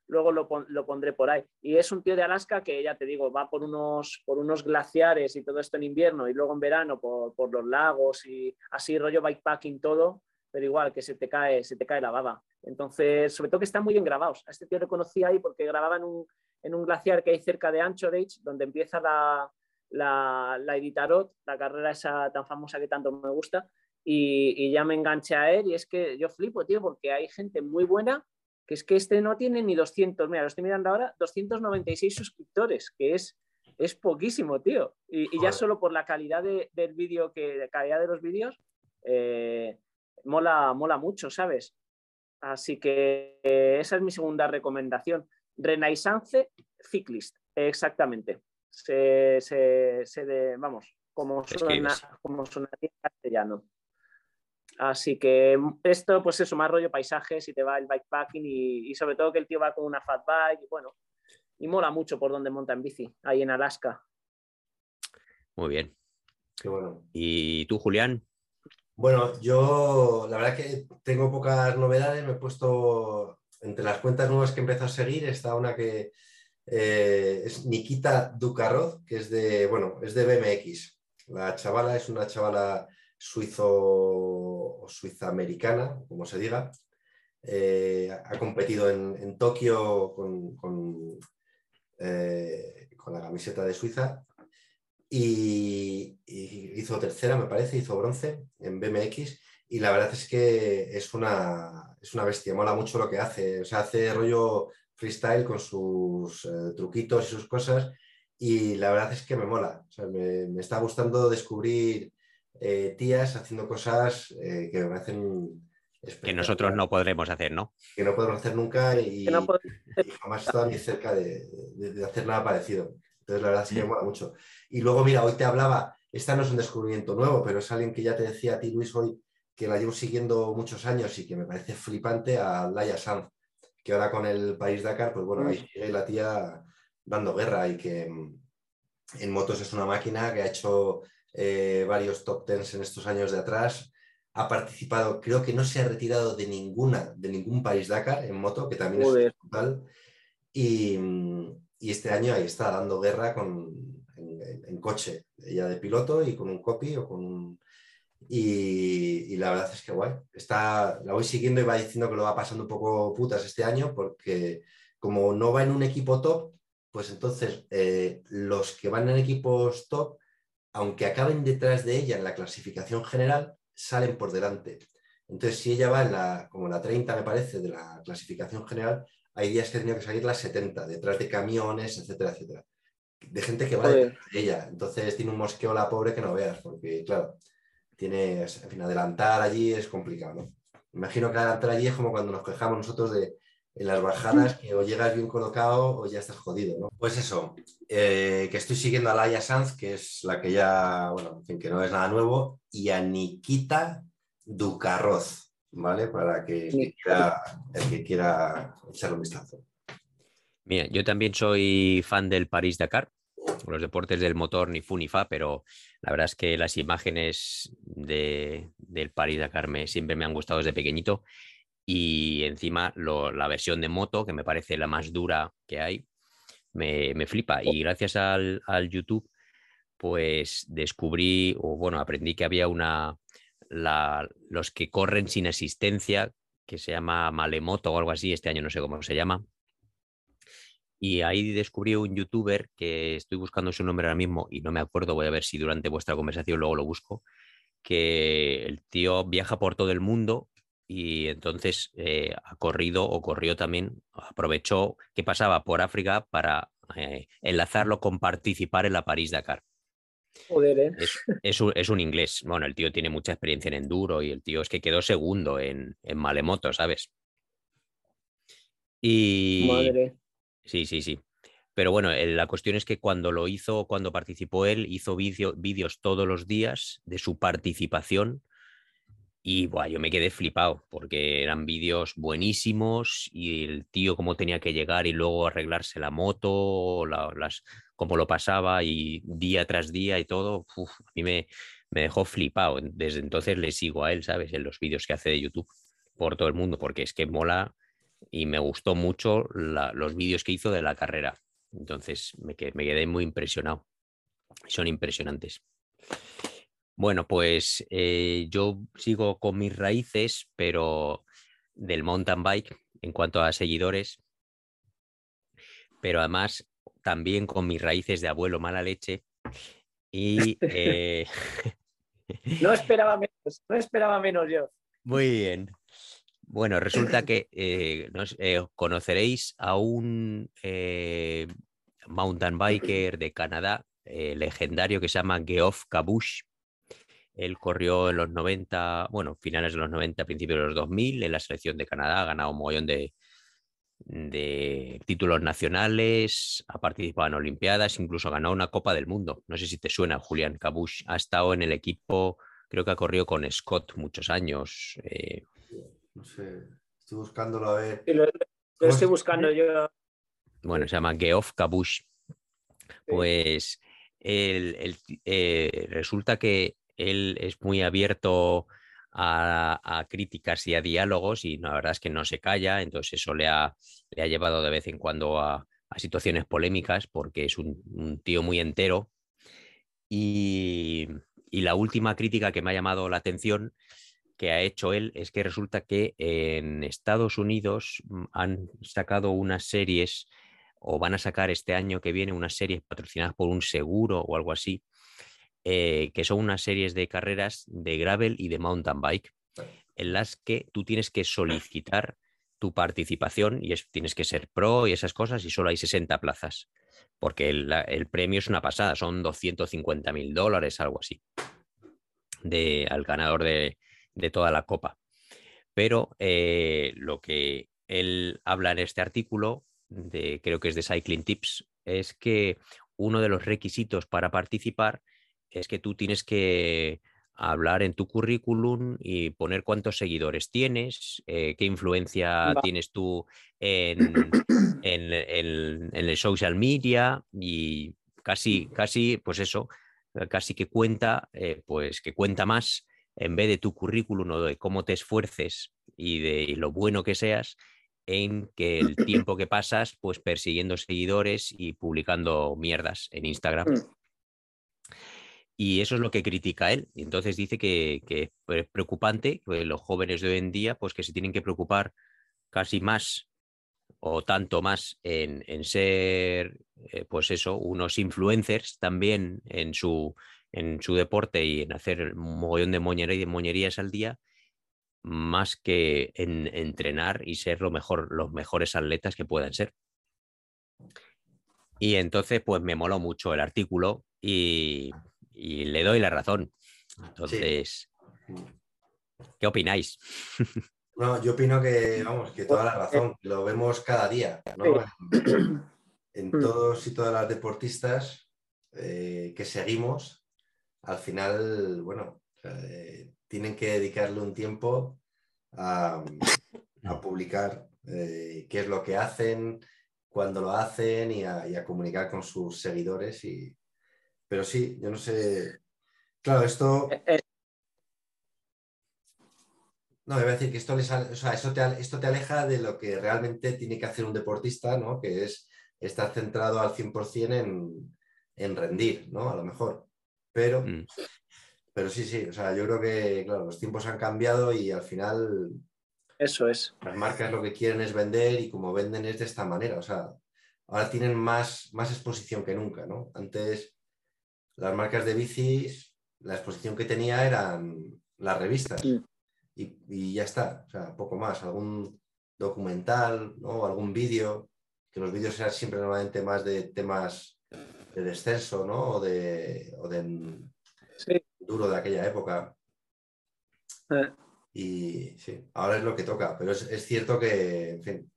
S2: luego lo pondré por ahí. Y es un tío de Alaska que, ya te digo, va por unos, por unos glaciares y todo esto en invierno y luego en verano por, por los lagos y así rollo bikepacking todo, pero igual que se te cae, se te cae la baba. Entonces, sobre todo que están muy bien grabados. A este tío le conocí ahí porque grababa en un, en un glaciar que hay cerca de Anchorage, donde empieza la, la, la Iditarod, la carrera esa tan famosa que tanto me gusta, y, y ya me enganché a él y es que yo flipo, tío, porque hay gente muy buena que es que este no tiene ni 200, mira, lo estoy mirando ahora, 296 suscriptores, que es, es poquísimo, tío. Y, y ya solo por la calidad de- del vídeo, que la calidad de los vídeos, eh, mola, mola mucho, ¿sabes? Así que eh, esa es mi segunda recomendación. Renaissance Cyclist, exactamente. Se, se- se de, vamos, como suena, como en castellano. Así que esto, pues eso, más rollo paisajes y te va el bikepacking y, y sobre todo que el tío va con una fat bike y bueno, y mola mucho por donde monta en bici, ahí en Alaska.
S3: Muy bien.
S1: Qué bueno.
S3: ¿Y tú, Julián?
S1: Bueno, yo la verdad que tengo pocas novedades. Me he puesto entre las cuentas nuevas que he empezado a seguir, está una que eh, es Nikita Dukarov, que es de, bueno, es de BMX. La chavala es una chavala suizo suiza-americana, como se diga. Eh, ha competido en, en Tokio con, con, eh, con la camiseta de Suiza y, y hizo tercera, me parece, hizo bronce en BMX y la verdad es que es una, es una bestia, mola mucho lo que hace, o sea, hace rollo freestyle con sus eh, truquitos y sus cosas y la verdad es que me mola, o sea, me, me está gustando descubrir eh, tías haciendo cosas eh, que me parecen
S3: Que nosotros no podremos hacer, ¿no?
S1: que no podemos hacer nunca y,
S2: no
S1: jamás he estado ni cerca de, de- de hacer nada parecido. Entonces, la verdad es que me mola mucho. Y luego, mira, hoy te hablaba, esta no es un descubrimiento nuevo, pero es alguien que ya te decía a ti, Luis, hoy, que la llevo siguiendo muchos años y que me parece flipante, a Laia Sanz, que ahora con el País Dakar, pues bueno, ahí sigue la tía dando guerra y que mm, en motos es una máquina que ha hecho eh, varios top tens en estos años de atrás. Ha participado, creo que no se ha retirado de ninguna, de ningún País Dakar en moto, que también
S2: Joder.
S1: es brutal. Y, mm, y este año ahí está dando guerra con, en, en- en coche, ella de piloto y con un copy o con un... Y, y la verdad es que guay. Está, la voy siguiendo y va diciendo que lo va pasando un poco putas este año porque como no va en un equipo top, pues entonces eh, los que van en equipos top, aunque acaben detrás de ella en la clasificación general, salen por delante. Entonces, si ella va en la, como la 30, me parece, de la clasificación general, hay días que ha tenido que salir las 70, detrás de camiones, etcétera, etcétera. De gente que va detrás de ella. Entonces tiene un mosqueo la pobre que no veas, porque claro, tiene, en fin, adelantar allí es complicado, ¿no? Imagino que adelantar allí es como cuando nos quejamos nosotros de en las bajadas que o llegas bien colocado o ya estás jodido, ¿no? Pues eso, eh, que estoy siguiendo a Laia Sanz, que es la que ya, bueno, en fin, que no es nada nuevo, y a Nikita Ducarroz, ¿vale? Para que, quiera, el que quiera echarle un vistazo.
S3: Mira, yo también soy fan del París Dakar, los deportes del motor ni fu ni fa, pero la verdad es que las imágenes de, del París Dakar me, siempre me han gustado desde pequeñito y encima lo- la versión de moto, que me parece la más dura que hay, me, me flipa. Y gracias al, al YouTube, pues descubrí, o bueno, aprendí que había una, la- los que corren sin asistencia, que se llama Malemoto o algo así, este año no sé cómo se llama. Y ahí descubrí un youtuber que estoy buscando su nombre ahora mismo y no me acuerdo, voy a ver si durante vuestra conversación luego lo busco, que el tío viaja por todo el mundo y entonces eh, ha corrido o corrió también, aprovechó que pasaba por África para eh, enlazarlo con participar en la París-Dakar.
S2: Joder, ¿eh?
S3: Es, es un, es un inglés. Bueno, el tío tiene mucha experiencia en enduro y el tío es que quedó segundo en, en Malemoto, ¿sabes? Y
S2: Madre.
S3: sí, sí, sí. Pero bueno, eh, la cuestión es que cuando lo hizo, cuando participó él, hizo vídeo- vídeos todos los días de su participación y buah, yo me quedé flipado porque eran vídeos buenísimos y el tío cómo tenía que llegar y luego arreglarse la moto, la- las, cómo lo pasaba y día tras día y todo, a mí me, me dejó flipado. Desde entonces le sigo a él, ¿sabes? En los vídeos que hace de YouTube por todo el mundo porque es que mola y me gustó mucho los vídeos que hizo de la carrera. Entonces me quedé muy impresionado. Son impresionantes. Bueno, pues eh, yo sigo con mis raíces, pero del mountain bike en cuanto a seguidores, pero además también con mis raíces de abuelo mala leche. Y *laughs* eh,
S2: No *laughs* esperaba menos, no esperaba menos yo.
S3: Muy bien. Bueno, resulta que eh, eh, conoceréis a un mountain biker de Canadá legendario que se llama Geoff Kabush. Él corrió en los 90, bueno, finales de los 90, principios de los 2000 en la selección de Canadá, ha ganado un montón de, de títulos nacionales, ha participado en Olimpiadas, incluso ha ganado una Copa del Mundo. No sé si te suena, Julián Kabush. Ha estado en el equipo, creo que ha corrido con Scott muchos años. eh,
S1: No sé, estoy buscándolo a ver.
S2: Lo, lo
S1: ¿Cómo
S2: estoy buscando yo.
S3: bueno, se llama Geoff Kabush. Pues el- el- eh, resulta que él es muy abierto a, a críticas y a diálogos y la verdad es que no se calla, entonces eso le ha, le ha llevado de vez en cuando a, situaciones polémicas porque es un, un tío muy entero. Y, y la última crítica que me ha llamado la atención que ha hecho él es que resulta que en Estados Unidos mm, han sacado unas series o van a sacar este año que viene unas series patrocinadas por un seguro o algo así, eh, que son unas series de carreras de gravel y de mountain bike, en las que tú tienes que solicitar tu participación y es- tienes que ser pro y esas cosas y solo hay 60 plazas, porque el, premio es una pasada, son 250 mil dólares, algo así, al ganador de, de toda la copa. Pero eh, lo que él habla en este artículo, de, creo que es de Cycling Tips, es que uno de los requisitos para participar es que tú tienes que hablar en tu currículum y poner cuántos seguidores tienes, eh, qué influencia
S2: Va.
S3: tienes tú en, *clears throat* en- en- en el social media y casi, casi, pues eso, eh, casi que cuenta, eh, pues que cuenta más en vez de tu currículum o de cómo te esfuerces y de y lo bueno que seas, en que el *clears throat* tiempo que pasas pues persiguiendo seguidores y publicando mierdas en Instagram. Y eso es lo que critica él. Entonces dice que, es preocupante que los jóvenes de hoy en día, pues que se tienen que preocupar casi más o tanto más en, en ser, eh, pues eso, unos influencers también en su, en su deporte y en hacer un mogollón de, moñería- de moñerías al día, más que en entrenar y ser lo mejor, los mejores atletas que puedan ser. Y entonces, pues me moló mucho el artículo y, y le doy la razón. Entonces, ¿qué opináis? *laughs*
S1: No, yo opino que, vamos, que toda la razón, lo vemos cada día, ¿no? En, en todos y todas las deportistas eh, que seguimos, al final, bueno, eh, tienen que dedicarle un tiempo a, a publicar eh, qué es lo que hacen, cuándo lo hacen y a, y a comunicar con sus seguidores. Y... Pero sí, yo no sé. Claro, esto.
S2: Eh, eh,
S1: No, iba a decir que esto, les, o sea, eso te, esto te aleja de lo que realmente tiene que hacer un deportista, ¿no? Que es estar centrado al 100% en, en rendir, ¿no? A lo mejor. Pero,
S3: Mm.
S1: pero sí, sí, o sea, yo creo que, claro, los tiempos han cambiado y al final
S2: Eso es.
S1: las marcas lo que quieren es vender y como venden es de esta manera, o sea, ahora tienen más, más exposición que nunca, ¿no? Antes las marcas de bicis, la exposición que tenía eran las revistas y, y ya está, o sea, poco más, algún documental, ¿no? Algún vídeo, que los vídeos eran siempre normalmente más de temas de descenso, ¿no? O de, o de
S2: Sí.
S1: duro de aquella época.
S2: Eh,
S1: Y sí, ahora es lo que toca, pero es, es cierto que, en fin,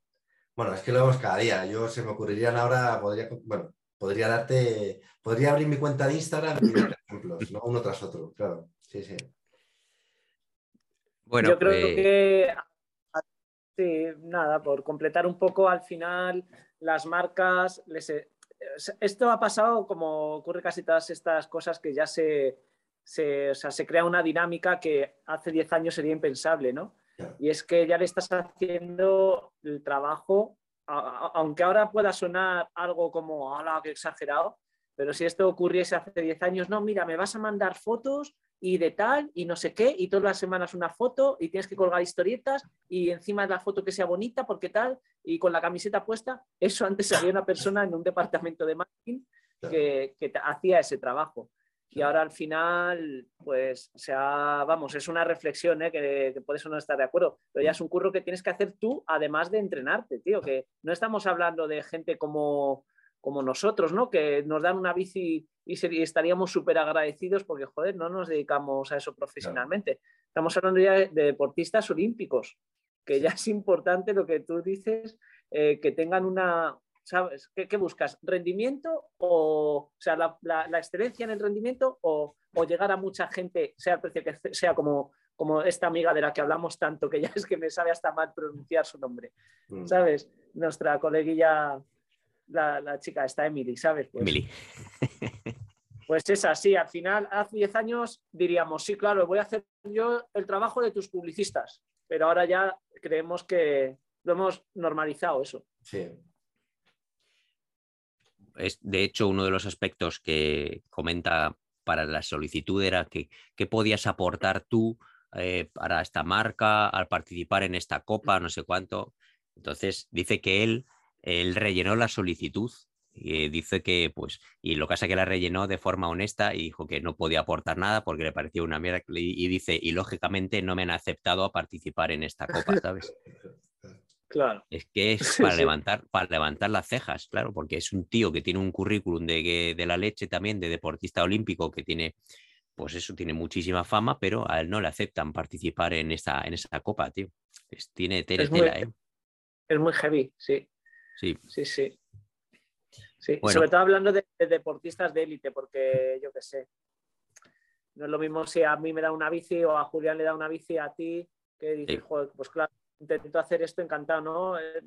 S1: bueno, es que lo vemos cada día. Yo se me ocurrirían ahora, podría, bueno, podría darte, podría abrir mi cuenta de Instagram y darte ejemplos, ¿no? Uno tras otro, claro. Sí, sí.
S3: Bueno,
S2: Yo creo
S3: eh,
S2: que, sí, nada, por completar un poco, al final las marcas, les, esto ha pasado como ocurre casi todas estas cosas que ya se, se, o sea, se crea una dinámica que hace 10 años sería impensable, ¿no? Y es que ya le estás haciendo el trabajo, a- a- aunque ahora pueda sonar algo como, ¡hala, qué exagerado! Pero si esto ocurriese hace 10 años, no, mira, me vas a mandar fotos y de tal y no sé qué, y todas las semanas una foto y tienes que colgar historietas y encima de la foto que sea bonita porque tal, y con la camiseta puesta, eso antes había una persona en un departamento de marketing que, que hacía ese trabajo. Y ahora al final, pues, o sea, vamos, es una reflexión, ¿eh? que, que puedes o no estar de acuerdo, pero ya es un curro que tienes que hacer tú, además de entrenarte, tío, que no estamos hablando de gente como, como nosotros, ¿no? Que nos dan una bici y estaríamos súper agradecidos porque, joder, no nos dedicamos a eso profesionalmente. Estamos hablando ya de, de deportistas olímpicos, que ya es importante lo que tú dices, eh, que tengan una, ¿sabes? ¿Qué, qué buscas? ¿Rendimiento o, o sea, la, la- la excelencia en el rendimiento o, o llegar a mucha gente, sea el precio que sea, como, como esta amiga de la que hablamos tanto, que ya es que me sabe hasta mal pronunciar su nombre,
S1: Mm.
S2: ¿sabes? Nuestra coleguilla, la, la chica, está Emily, ¿sabes? Pues,
S3: Emily. *laughs*
S2: pues es así, al final, hace 10 años diríamos, sí, claro, voy a hacer yo el trabajo de tus publicistas, pero ahora ya creemos que lo hemos normalizado eso.
S1: Sí.
S3: Es de hecho uno de los aspectos que comenta para la solicitud era que qué podías aportar tú eh, para esta marca al participar en esta copa, no sé cuánto. Entonces dice que él, él rellenó la solicitud. Y dice que, pues, y lo que pasa es que la rellenó de forma honesta y dijo que no podía aportar nada porque le parecía una mierda. Y, y dice, y lógicamente no me han aceptado a participar en esta copa, *laughs* ¿sabes?
S2: Claro.
S3: Es que es *laughs* para,
S2: sí.
S3: levantar, para levantar las cejas, claro, porque es un tío que tiene un currículum de, de la leche también, de deportista olímpico, que tiene, pues eso, tiene muchísima fama, pero a él no le aceptan participar en esa, en esa copa, tío. Es- tiene tela,
S2: Es muy-
S3: tela, ¿eh?
S2: Es muy heavy, sí.
S3: Sí.
S2: Sí, sí. Sí,
S3: Bueno.
S2: sobre todo hablando de, de deportistas de élite, porque yo qué sé. No es lo mismo si a mí me da una bici o a Julián le da una bici a ti, que dices, joder, pues claro, intento hacer esto encantado, ¿no? Eh,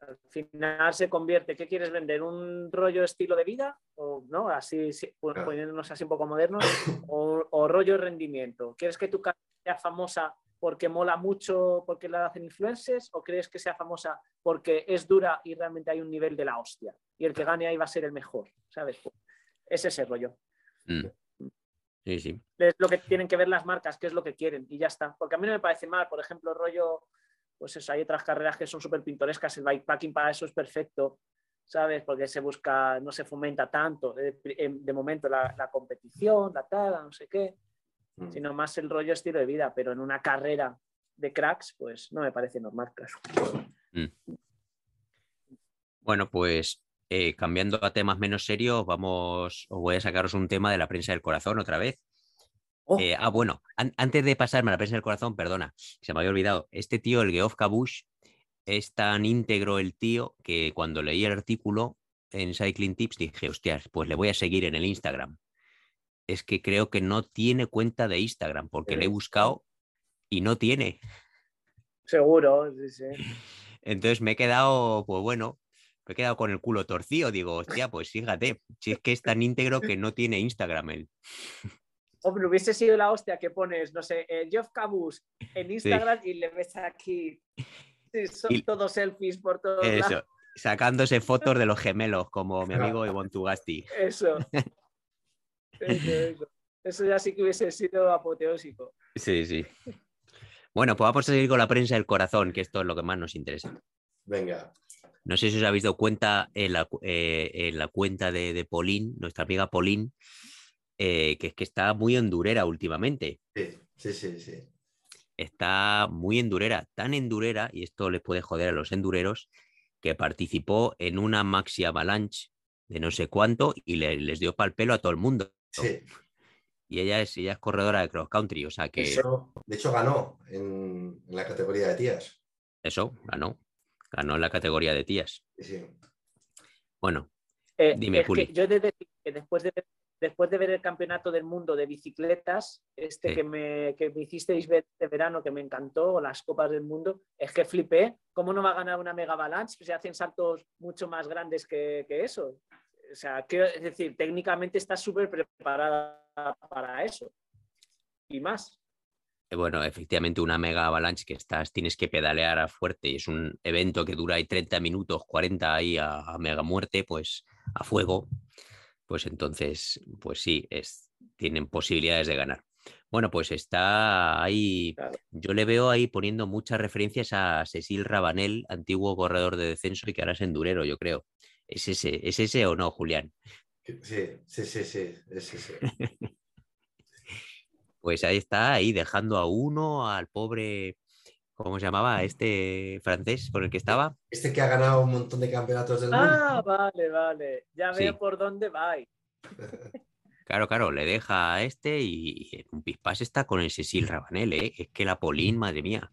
S2: al final se convierte, ¿qué quieres vender? ¿Un rollo estilo de vida? O no, así sí, poniéndonos así un poco modernos, o, o rollo rendimiento. ¿Quieres que tu carrera sea famosa porque mola mucho, porque la hacen influencers, o crees que sea famosa porque es dura y realmente hay un nivel de la hostia? Y el que gane ahí va a ser el mejor, ¿sabes? Es ese rollo.
S3: Mm. Sí, sí.
S2: Es lo que tienen que ver las marcas, qué es lo que quieren, y ya está. Porque a mí no me parece mal, por ejemplo, rollo, pues eso, hay otras carreras que son súper pintorescas, el bikepacking para eso es perfecto, ¿sabes? Porque se busca, no se fomenta tanto, de, de momento, la, la competición, la tal, la no sé qué,
S1: Mm.
S2: sino más el rollo estilo de vida, pero en una carrera de cracks, pues no me parece normal, claro.
S3: Bueno, pues eh, cambiando a temas menos serios, vamos, os voy a sacaros un tema de la prensa del corazón otra vez.
S2: Oh.
S3: Eh, ah, bueno, an- antes de pasarme a la prensa del corazón, perdona, se me había olvidado. Este tío, el Geoff Kabush, es tan íntegro el tío que cuando leí el artículo en Cycling Tips dije, hostias, pues le voy a seguir en el Instagram. Es que creo que no tiene cuenta de Instagram porque le he buscado y no tiene.
S2: Seguro, sí, sí. *laughs*
S3: Entonces me he quedado, pues bueno, me he quedado con el culo torcido. Digo, hostia, pues fíjate, si es que es tan íntegro que no tiene Instagram él.
S2: Hombre, hubiese sido la hostia que pones, no sé, eh, Geoff Cabus en Instagram y le ves aquí. Sí, son
S3: Y-
S2: todos selfies por todos lados.
S3: Eso, sacándose fotos de los gemelos, como mi amigo Ivonne Tugasti.
S2: Eso. *laughs* Eso, eso. Eso ya sí que hubiese sido apoteósico.
S3: Sí, sí. Bueno, pues vamos a seguir con la prensa del corazón, que esto es lo que más nos interesa.
S1: Venga.
S3: No sé si os habéis dado cuenta en la, eh, en la cuenta de, de Pauline, nuestra amiga Pauline, eh, que es que está muy endurera últimamente.
S1: Sí, sí, sí, sí.
S3: Está muy endurera, tan endurera, y esto les puede joder a los endureros, que participó en una maxi avalanche de no sé cuánto y le- les dio pal pelo a todo el mundo.
S1: Sí.
S3: Y ella es, ella es corredora de cross country, o sea que eso,
S1: Eso, de hecho, ganó en, en la categoría de tías.
S3: ganó. Ganó en la categoría de tías.
S1: Sí.
S3: Bueno,
S2: Eh,
S3: Dime,
S2: es
S3: Puli.
S2: que yo he de decir que después de, ver, después de ver el campeonato del mundo de bicicletas, este
S3: Sí.
S2: que, me, que me hicisteis ver este verano, que me encantó, o las copas del mundo, es que flipé. ¿Cómo no va a ganar una mega avalanche? Pues se hacen saltos mucho más grandes que, que eso. O sea, quiero- es decir, técnicamente está súper preparada para eso. Y más.
S3: Eh, bueno, efectivamente una mega avalanche que estás, tienes que pedalear a fuerte y es un evento que dura ahí 30 minutos, 40 ahí a, a mega muerte, pues a fuego, pues entonces, pues sí, es, tienen posibilidades de ganar. Bueno, pues está ahí,
S2: Claro.
S3: yo le veo ahí poniendo muchas referencias a Cecil Rabanel, antiguo corredor de descenso y que ahora es endurero, yo creo. ¿Es ese, ¿Es ese o no, Julián?
S1: Sí, sí, sí, sí, es ese. *laughs*
S3: Pues ahí está, ahí dejando a uno, al pobre, ¿cómo se llamaba? Este francés con el que estaba.
S1: Este que ha ganado un montón de campeonatos del mundo.
S2: Ah, vale, vale. Ya
S3: Sí.
S2: veo por dónde va. *laughs*
S3: Claro, claro, le deja a este y en un pispás está con el Cecil Rabanel, ¿eh? Es que la Polín, madre mía.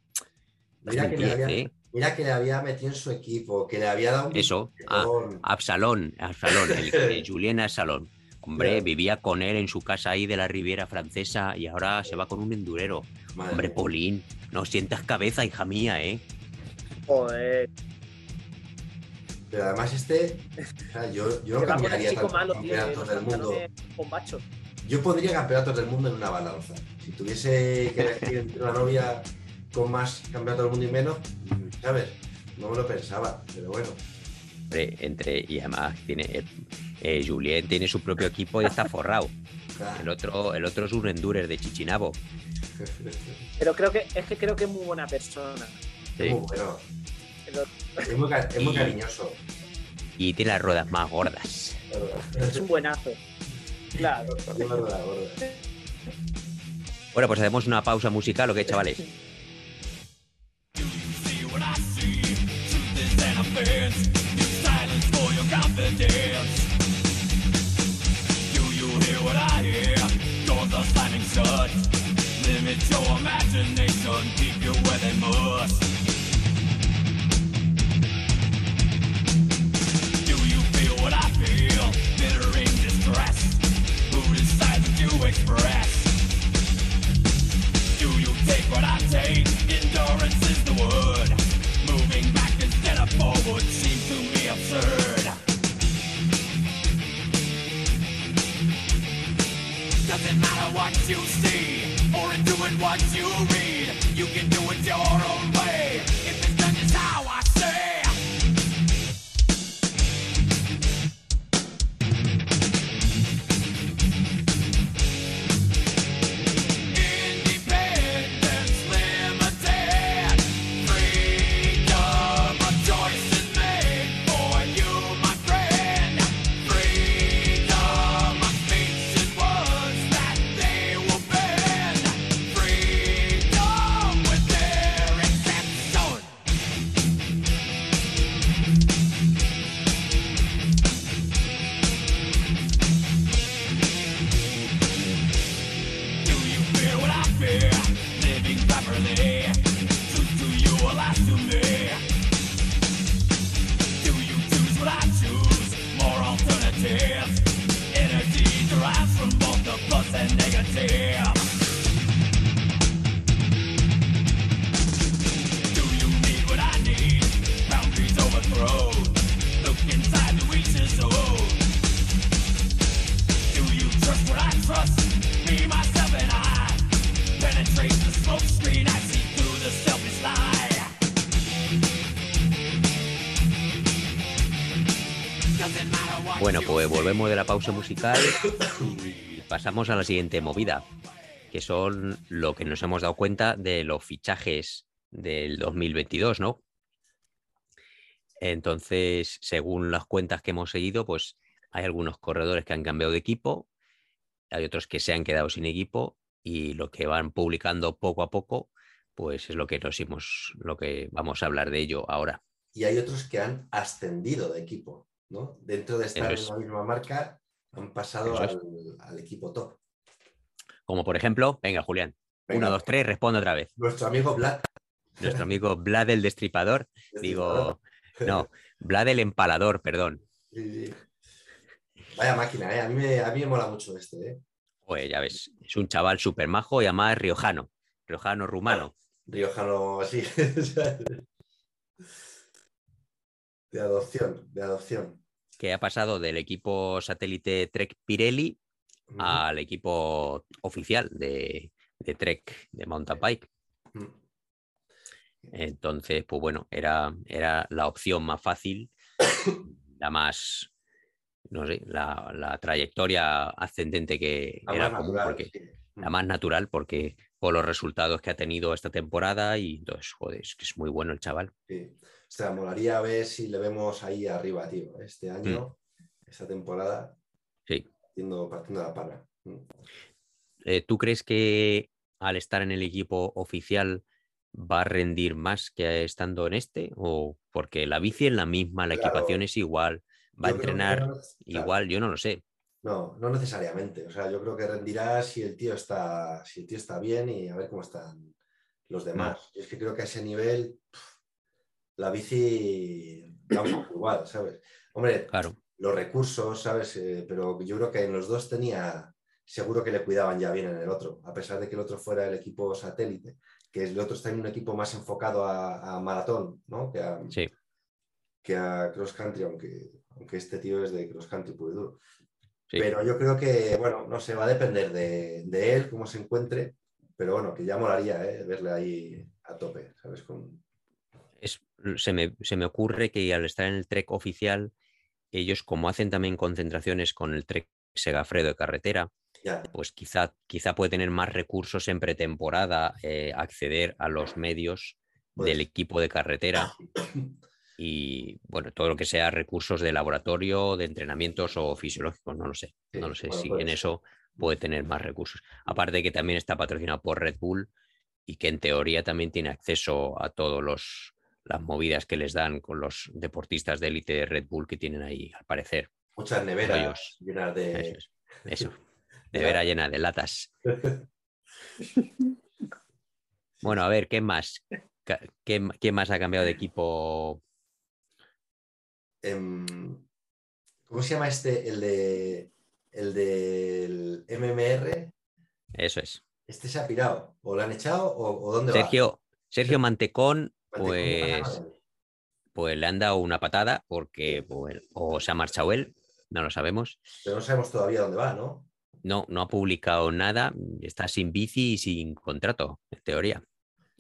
S1: Mira que, le
S3: 2010,
S1: había,
S3: ¿eh?
S1: mira que le había metido en su equipo, que le había dado un
S3: Eso,
S1: bicicletón.
S3: Absalón, Absalón, el, *laughs* el Julien Absalón. Hombre, vivía con él en su casa ahí de la Riviera Francesa y ahora se va con un endurero.
S1: Madre
S3: Hombre,
S1: mía.
S3: Polín, no sientas cabeza, hija mía, ¿eh?
S2: Joder.
S1: Pero además este, yo, yo cambiaría
S2: chico
S1: tantos
S2: malo, tío.
S1: campeonatos del mundo. Yo pondría campeonatos del mundo en una balanza. Si tuviese que elegir entre una novia con más campeonatos del mundo y menos, ¿sabes? No me lo pensaba, pero bueno.
S3: Entre, y además tiene, eh, eh, Julien tiene su propio equipo y está forrado. El otro, el otro es un endurer de Chichinabo.
S2: Pero creo que es que creo que es muy buena persona.
S3: Sí.
S1: Es muy bueno.
S2: El otro
S1: Es muy, ca- es muy
S3: Y-
S1: cariñoso.
S3: Y tiene las ruedas más gordas.
S2: Es un buenazo. Claro.
S3: Bueno, pues hacemos una pausa musical, ¿o qué, chavales?
S5: Do you hear what I hear? Doors are slamming shut. Limit your imagination. Keep you where they must. Do you feel what I feel? Distress. Who decides express? Do you take what I take? Endurance is the word. Moving back instead of forward seems to me absurd. Doesn't matter what you see or in doing what you read. You can do it your own way. If it's done just how I
S3: pausa musical y pasamos a la siguiente movida, que son lo que nos hemos dado cuenta de los fichajes del 2022, ¿no? Entonces, según las cuentas que hemos seguido, pues hay algunos corredores que han cambiado de equipo, hay otros que se han quedado sin equipo y lo que van publicando poco a poco, pues es lo que nos hemos, lo que vamos a hablar de ello ahora.
S1: Y hay otros que han ascendido de equipo, ¿no? Dentro de estar
S3: es.
S1: en la misma marca, han pasado al, al equipo top.
S3: Como por ejemplo, venga, Julián,
S1: Venga,
S3: uno, dos, tres, responde otra vez.
S1: Nuestro amigo Vlad.
S3: Nuestro amigo Vlad el Destripador, *laughs* digo, no, Vlad el Empalador, perdón.
S1: Sí, sí. Vaya máquina, ¿eh? A mí, me, a mí me mola mucho este, ¿eh?
S3: Pues ya ves, es un chaval súper majo y además riojano, riojano rumano.
S1: Riojano, sí. *laughs* de adopción, de adopción.
S3: Que ha pasado del equipo satélite Trek Pirelli al equipo oficial de, de Trek de mountain bike.
S1: Ujú.
S3: Entonces, pues bueno, era, era la opción más fácil, *coughs* la más, no sé, la, la trayectoria ascendente que
S1: La
S3: era común,
S1: natural,
S3: porque
S1: sí.
S3: la más natural, porque por los resultados que ha tenido esta temporada y entonces, joder, es que es muy bueno el chaval.
S1: Sí. O sea, molaría ver si le vemos ahí arriba, tío. Este año, esta temporada,
S3: Sí.
S1: partiendo, partiendo la parra. Mm.
S3: Eh, ¿Tú crees que al estar en el equipo oficial va a rendir más que estando en este? ¿O porque la bici es la misma, la
S1: Claro.
S3: equipación es igual, va a
S1: Yo
S3: entrenar
S1: no- claro,
S3: igual? Yo no lo sé.
S1: No, no necesariamente. O sea, yo creo que rendirá si el tío está, si el tío está bien y a ver cómo están los demás. Y es que creo que a ese nivel la bici poco igual, ¿sabes? Hombre,
S3: Claro,
S1: los recursos, ¿sabes? Eh, pero yo creo que en los dos tenía, seguro que le cuidaban ya bien en el otro, a pesar de que el otro fuera el equipo satélite, que el otro está en un equipo más enfocado a, a maratón, ¿no? Que a,
S3: sí.
S1: que a cross country, aunque, aunque este tío es de cross country puro y duro.
S3: Sí.
S1: Pero yo creo que, bueno, no sé, va a depender de, de él, cómo se encuentre, pero bueno, que ya molaría ¿eh? verle ahí a tope, ¿sabes? Con...
S3: Se, me, se me ocurre que al estar en el Trek oficial, ellos como hacen también concentraciones con el Trek Segafredo de carretera, pues quizá, quizá puede tener más recursos en pretemporada, eh, acceder a los medios
S1: Puede
S3: del equipo de carretera *coughs* y bueno, todo lo que sea recursos de laboratorio, de entrenamientos o fisiológicos, no lo sé.
S1: Sí,
S3: no lo sé
S1: bueno,
S3: si
S1: puede
S3: en eso puede tener más recursos. Aparte de que también está patrocinado por Red Bull y que en teoría también tiene acceso a todos los las movidas que les dan con los deportistas de élite de Red Bull que tienen ahí, al parecer.
S1: muchas neveras llenas
S3: Eso
S1: de...
S3: es. Eso. *laughs* Nevera llena de latas. *laughs* Bueno, a ver, ¿qué más? ¿Qué, quién más ha cambiado de equipo?
S1: Em, ¿Cómo se llama este? El de el del MMR.
S3: Eso es.
S1: ¿Este se ha pirado? ¿O lo han echado? ¿O, o dónde va?
S3: Sergio, Sergio Mantecón,
S1: Mantecón, ¿qué
S3: pues,
S1: él?
S3: pues le han dado una patada porque pues, o se ha marchado él, no lo sabemos.
S1: Pero no sabemos todavía dónde va, ¿no?
S3: No, no ha publicado nada, está sin bici y sin contrato, en teoría.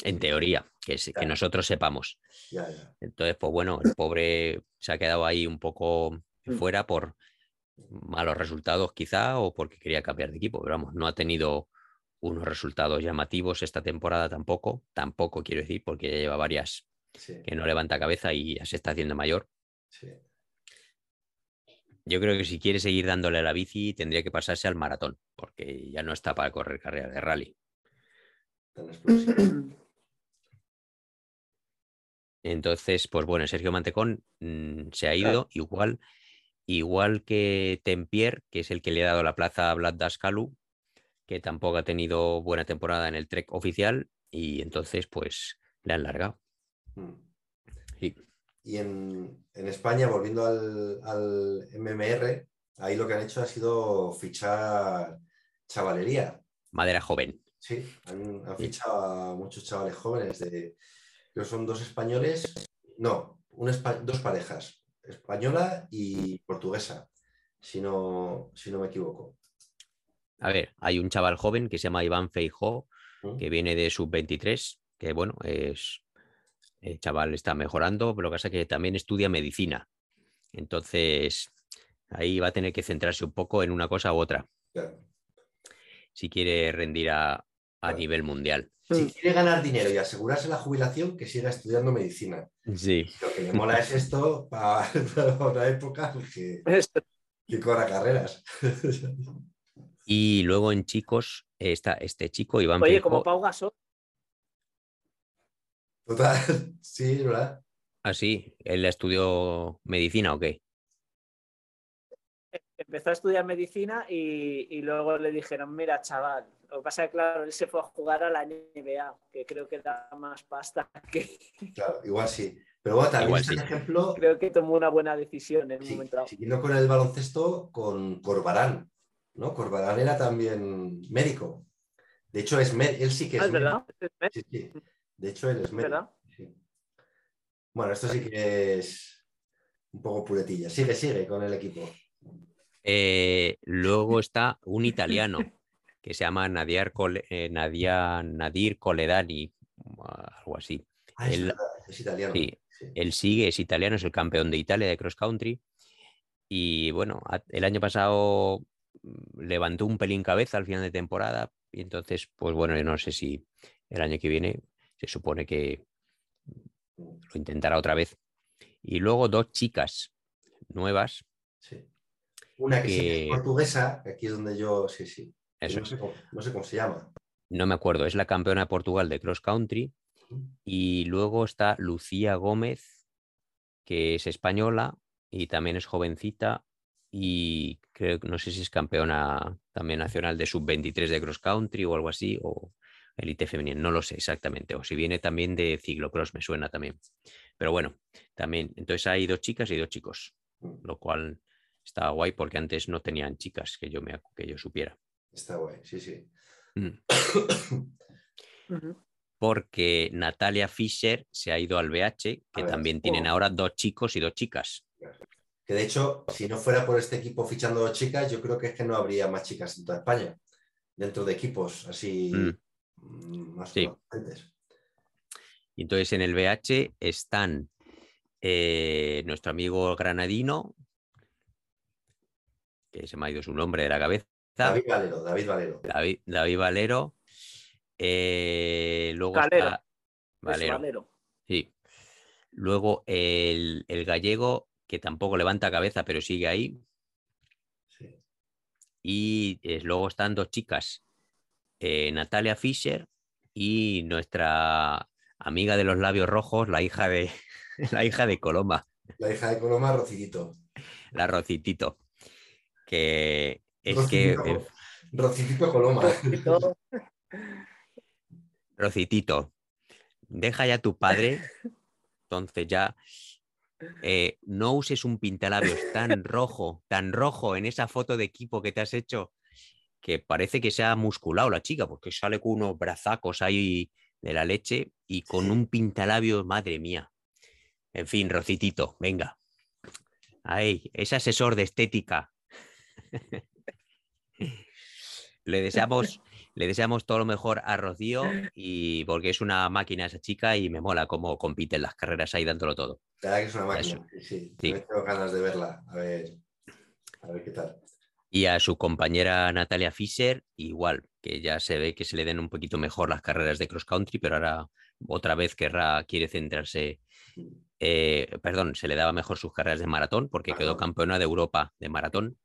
S3: En teoría, que, es- que nosotros sepamos.
S1: Ya, ya.
S3: Entonces, pues bueno, el pobre se ha quedado ahí un poco
S2: Mm.
S3: fuera por malos resultados quizá o porque quería cambiar de equipo, pero vamos, no ha tenido unos resultados llamativos esta temporada tampoco, tampoco quiero decir, porque ya lleva varias
S1: Sí,
S3: que no levanta cabeza y ya se está haciendo mayor.
S1: sí.
S3: Yo creo que si quiere seguir dándole a la bici tendría que pasarse al maratón, porque ya no está para correr carreras de rally. *clears throat* Entonces, pues bueno, Sergio Mantecón mm, se ha ido igual, igual que Tempier, que es el que le ha dado la plaza a Vlad Daskalu, que tampoco ha tenido buena temporada en el Trek oficial y entonces pues le han largado.
S1: Mm.
S3: Sí.
S1: Y en, en España, volviendo al, al MMR, ahí lo que han hecho ha sido fichar chavalería.
S3: Madera joven.
S1: Sí, han, han
S3: Sí.
S1: fichado a muchos chavales jóvenes de, creo que son dos españoles, no, un dos parejas, española y portuguesa, si no, si no me equivoco.
S3: A ver, hay un chaval joven que se llama Iván Feijó,
S1: ¿Mm?
S3: que viene de sub-23, que bueno, es el chaval está mejorando, pero lo que pasa es que también estudia medicina. Entonces, ahí va a tener que centrarse un poco en una cosa u otra,
S1: Claro.
S3: si quiere rendir a, a
S1: Claro.
S3: nivel mundial.
S1: Si quiere ganar dinero y asegurarse la jubilación, que siga estudiando medicina.
S3: Sí.
S1: Lo que me mola es esto *laughs* para, para otra época que, que corra carreras. *laughs*
S3: Y luego en chicos está este chico, Iván
S2: Oye, como Pau Gasol,
S1: Total, *laughs* sí, es ¿verdad?
S3: Ah, sí, él estudió medicina o qué.
S2: empezó a estudiar medicina y, y luego le dijeron, mira, chaval, lo que pasa es que, claro, él se fue a jugar a la NBA, que creo que da más pasta *laughs* que...
S1: Claro, igual sí. Pero bueno, también el
S3: sí.
S1: ejemplo,
S2: Creo que tomó una buena decisión en un
S1: sí,
S2: momento dado.
S1: siguiendo con el baloncesto, con Corbarán. ¿No? Corbarán era también médico. De hecho, es él sí que es
S2: Ah, es verdad,
S1: médico.
S2: verdad,
S1: Sí, sí. De hecho, él es médico. Bueno, esto sí que es un poco puretilla. Sigue, sigue con el equipo.
S3: Eh, luego está un italiano *laughs* que se llama Nadir, Cole- eh, Nadia- Nadir Coledani, algo así.
S1: Ah, es,
S3: Él-
S1: verdad, es italiano.
S3: sí.
S1: sí.
S3: Él sigue, es italiano, es el campeón de Italia de cross country. Y bueno, el año pasado levantó un pelín cabeza al final de temporada. Y entonces, pues bueno, yo no sé si el año que viene se supone que lo intentará otra vez. Y luego dos chicas nuevas.
S1: Sí. Una que, es portuguesa, aquí es donde yo, sí, sí.
S3: Eso
S1: no, sé cómo, no sé cómo se llama.
S3: No me acuerdo, es la campeona de Portugal de cross country. Y luego está Lucía Gómez, que es española y también es jovencita. Y creo que no sé si es campeona también nacional de sub-23 de cross country o algo así, o elite femenina, no lo sé exactamente. O si viene también de ciclocross, me suena también. Pero bueno, también. Entonces hay dos chicas y dos chicos, lo cual está guay porque antes no tenían chicas que yo, me, que yo supiera.
S1: Está guay, sí, sí.
S3: Mm. *coughs* Porque Natalia Fischer se ha ido al BH, que
S1: ver,
S3: también tienen
S1: oh.
S3: ahora dos chicos y dos chicas.
S1: Que de hecho, si no fuera por este equipo fichando dos chicas, yo creo que es que no habría más chicas en toda España. Dentro de equipos así
S3: Mm.
S1: mm, más
S3: Sí. Y entonces en el BH están eh, nuestro amigo granadino, que se me ha ido su nombre de la cabeza,
S1: David Valero, David Valero.
S3: David, David Valero. eh, luego
S2: Valero.
S3: está
S2: Es
S3: Valero,
S2: Valero.
S3: sí. Luego el, el gallego, que tampoco levanta cabeza, pero sigue ahí.
S1: Sí.
S3: Y eh, luego están dos chicas, eh, Natalia Fischer y nuestra amiga de los labios rojos, la hija de, *laughs* la hija de Coloma,
S1: La hija de Coloma, Rocidito.
S3: la Rocitito, que es que
S1: Rocitito,
S3: eh,
S1: Rocitito Coloma.
S3: Rocitito, deja ya a tu padre, entonces ya eh, no uses un pintalabios tan rojo, tan rojo en esa foto de equipo que te has hecho, que parece que se ha musculado la chica, porque sale con unos brazacos ahí de la leche y con un pintalabios, madre mía. En fin, Rocitito, venga. Ahí, es asesor de estética. *laughs* Le deseamos, le deseamos todo lo mejor a Rocío *laughs* y porque es una máquina esa chica y me mola cómo compite en las carreras ahí dándolo todo.
S1: La verdad que es una máquina. Sí, sí.
S3: Sí.
S1: Me tengo ganas de verla. A ver, a ver qué tal.
S3: Y a su compañera Natalia Fischer, igual, que ya se ve que se le den un poquito mejor las carreras de cross country, pero ahora otra vez querrá, quiere centrarse, eh, perdón, se le daba mejor sus carreras de maratón porque quedó campeona de Europa de maratón,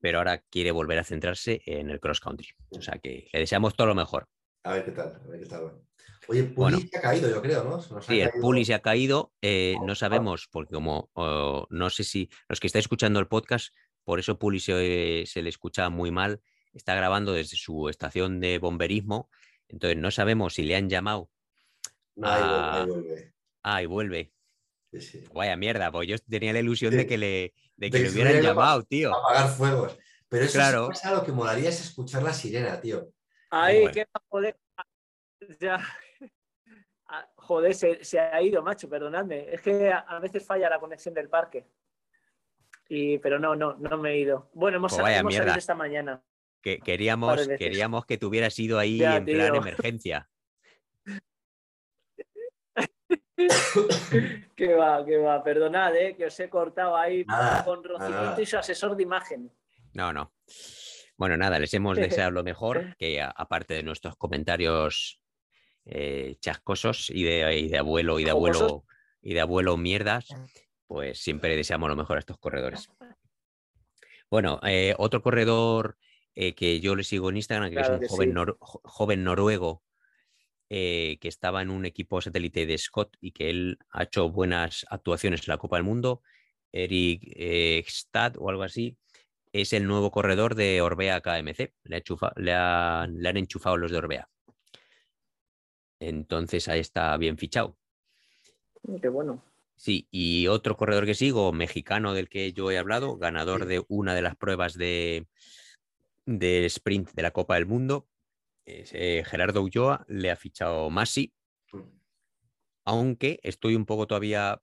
S3: pero ahora quiere volver a centrarse en el cross country. O sea que le deseamos todo lo mejor.
S1: A ver qué tal. A ver qué tal. Oye, Puli
S3: Bueno.
S1: se ha caído, yo creo, ¿no?
S3: Sí, el Puli se ha caído, eh, no sabemos, porque como oh, no sé si los que estáis escuchando el podcast, por eso Puli se, se le escucha muy mal, está grabando desde su estación de bomberismo, entonces no sabemos si le han llamado,
S1: No, ahí vuelve,
S3: Ah.
S1: ahí vuelve.
S3: ah, y vuelve,
S1: Sí, sí.
S3: vaya mierda, pues yo tenía la ilusión de que le, de que le hubieran
S1: hubiera
S3: llamado, tío.
S1: Apagar fuegos. Pero eso
S3: Claro.
S1: sí pasa, lo que molaría es escuchar la sirena, tío.
S2: Ahí,
S3: Bueno.
S2: que joder. Ya. *laughs* Ah, Joder, se, se ha ido, macho, perdonadme. Es que a, a veces falla la conexión del parque. Y, pero no, no, no me he ido. Bueno, hemos,
S3: Pues vaya
S2: hemos salido esta mañana.
S3: Que queríamos, queríamos que te hubieras ido ahí
S2: Ya,
S3: en plan emergencia. *coughs*
S2: que va, que va. Perdonad, eh, que os he cortado ahí
S1: Nada,
S2: con
S1: nada.
S2: y su asesor de imagen.
S3: No, no. Bueno, nada, les hemos *laughs* deseado lo mejor, que aparte de nuestros comentarios eh, chascosos y de, y de abuelo y de abuelo y de abuelo mierdas, pues siempre deseamos lo mejor a estos corredores. Bueno, eh, otro corredor eh, que yo le sigo en Instagram, que
S2: Claro
S3: es
S2: que
S3: un joven,
S2: sí.
S3: nor- jo- joven noruego eh, que estaba en un equipo satélite de Scott y que él ha hecho buenas actuaciones en la Copa del Mundo, Eric eh, Stad o algo así, es el nuevo corredor de Orbea KMC. Le, ha enchufa- le, ha- le han enchufado los de Orbea. Entonces ahí está bien fichado.
S2: Qué bueno.
S3: Sí, y otro corredor que sigo, mexicano del que yo he hablado, ganador de una de las pruebas de, de sprint de la Copa del Mundo, eh, Gerardo Ulloa, le ha fichado Masi, aunque estoy un poco todavía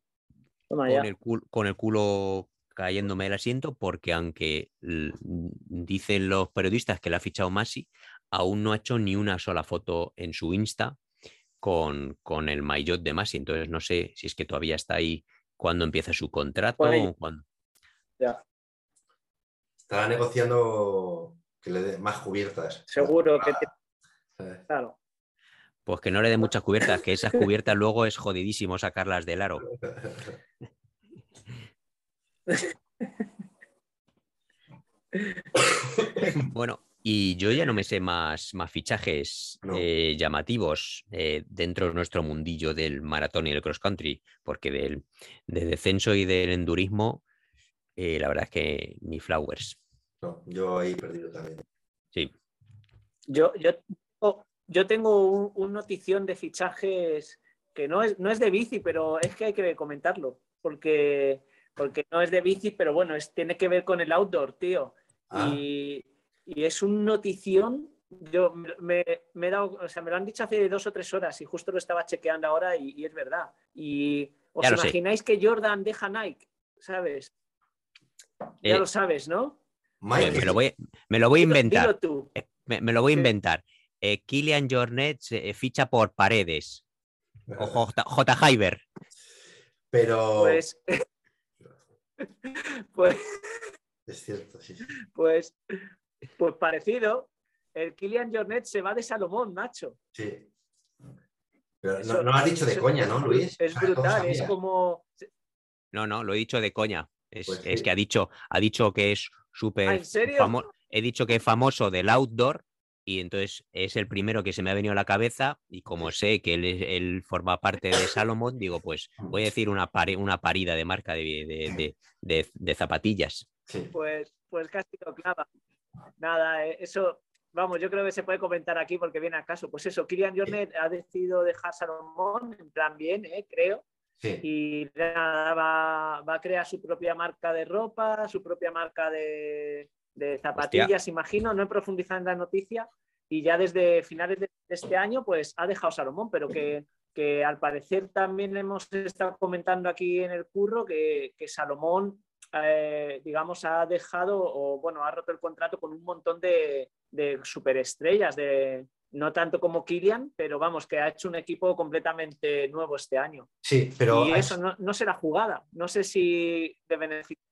S3: con el, cul- con el culo cayéndome el asiento, porque aunque dicen los periodistas que le ha fichado Masi, aún no ha hecho ni una sola foto en su Insta con, con el maillot de Masi. Entonces no sé si es que todavía está ahí cuando empieza su contrato. O
S2: ya.
S1: Estará negociando que le dé más cubiertas.
S2: Seguro que
S1: Eh,
S2: Claro.
S3: Pues que no le dé muchas cubiertas, que esas cubiertas luego es jodidísimo sacarlas del aro. Bueno, y yo ya no me sé más, más fichajes
S1: No.
S3: eh, llamativos eh, dentro de nuestro mundillo del maratón y el cross country, porque del, de descenso y del endurismo, eh, la verdad es que ni flowers.
S1: No, yo ahí he perdido también.
S3: Sí,
S2: Yo, yo, yo tengo un, un notición de fichajes que no es, no es de bici, pero es que hay que comentarlo, porque, porque no es de bici, pero bueno, es, tiene que ver con el outdoor, tío.
S1: Ah.
S2: Y, y es un notición. Yo me, me- me he dado, o sea, me lo han dicho hace dos o tres horas y justo lo estaba chequeando ahora y, y es verdad. Y os
S3: sé.
S2: imagináis que Jordan deja Nike, ¿sabes? Ya
S3: Eh,
S2: lo sabes, ¿no?
S3: me, me lo voy, me lo voy a inventar.
S2: dilo tú.
S3: eh, Me, me lo voy a inventar. Eh, Kilian Jornet se- eh, ficha por Paredes o J. J. Hyber.
S1: pero
S2: Pues, *laughs* pues,
S1: es cierto, sí.
S2: pues, pues parecido. El Kilian Jornet se va de Salomón, macho.
S1: Sí. Pero no,
S2: Eso-
S1: no lo has dicho de coña, ¿no, Luis?
S2: Es
S1: O sea, ¿cómo
S2: brutal, es como.
S3: No, no, lo he dicho de coña. Es,
S1: Pues
S3: es que ha dicho, ha dicho que es súper
S2: ¿Ah, ¿En serio?
S3: famo- He dicho que es famoso del outdoor y entonces es el primero que se me ha venido a la cabeza y como sé que él, es- él forma parte de Salomón, digo, pues voy a *laughs* decir una, pare- una parida de marca de, de- de- de- de zapatillas.
S1: Sí.
S2: Pues, pues casi lo clava. Nada, eh, eso, vamos, yo creo que se puede comentar aquí porque viene a caso. Pues eso, Kilian Jornet ha decidido dejar Salomón, en plan bien, eh, creo.
S1: Sí.
S2: y nada, va, va a crear su propia marca de ropa, su propia marca de, de zapatillas, imagino, no he profundizado en la noticia y ya desde finales de este año pues ha dejado Salomón, pero que, que al parecer también hemos estado comentando aquí en el curro que, que Salomón, eh, digamos, ha dejado o bueno, ha roto el contrato con un montón de, de superestrellas, de, no tanto como Kilian, pero vamos, que ha hecho un equipo completamente nuevo este año.
S1: Sí, pero
S2: y eso no, no será jugada. No sé si de beneficiar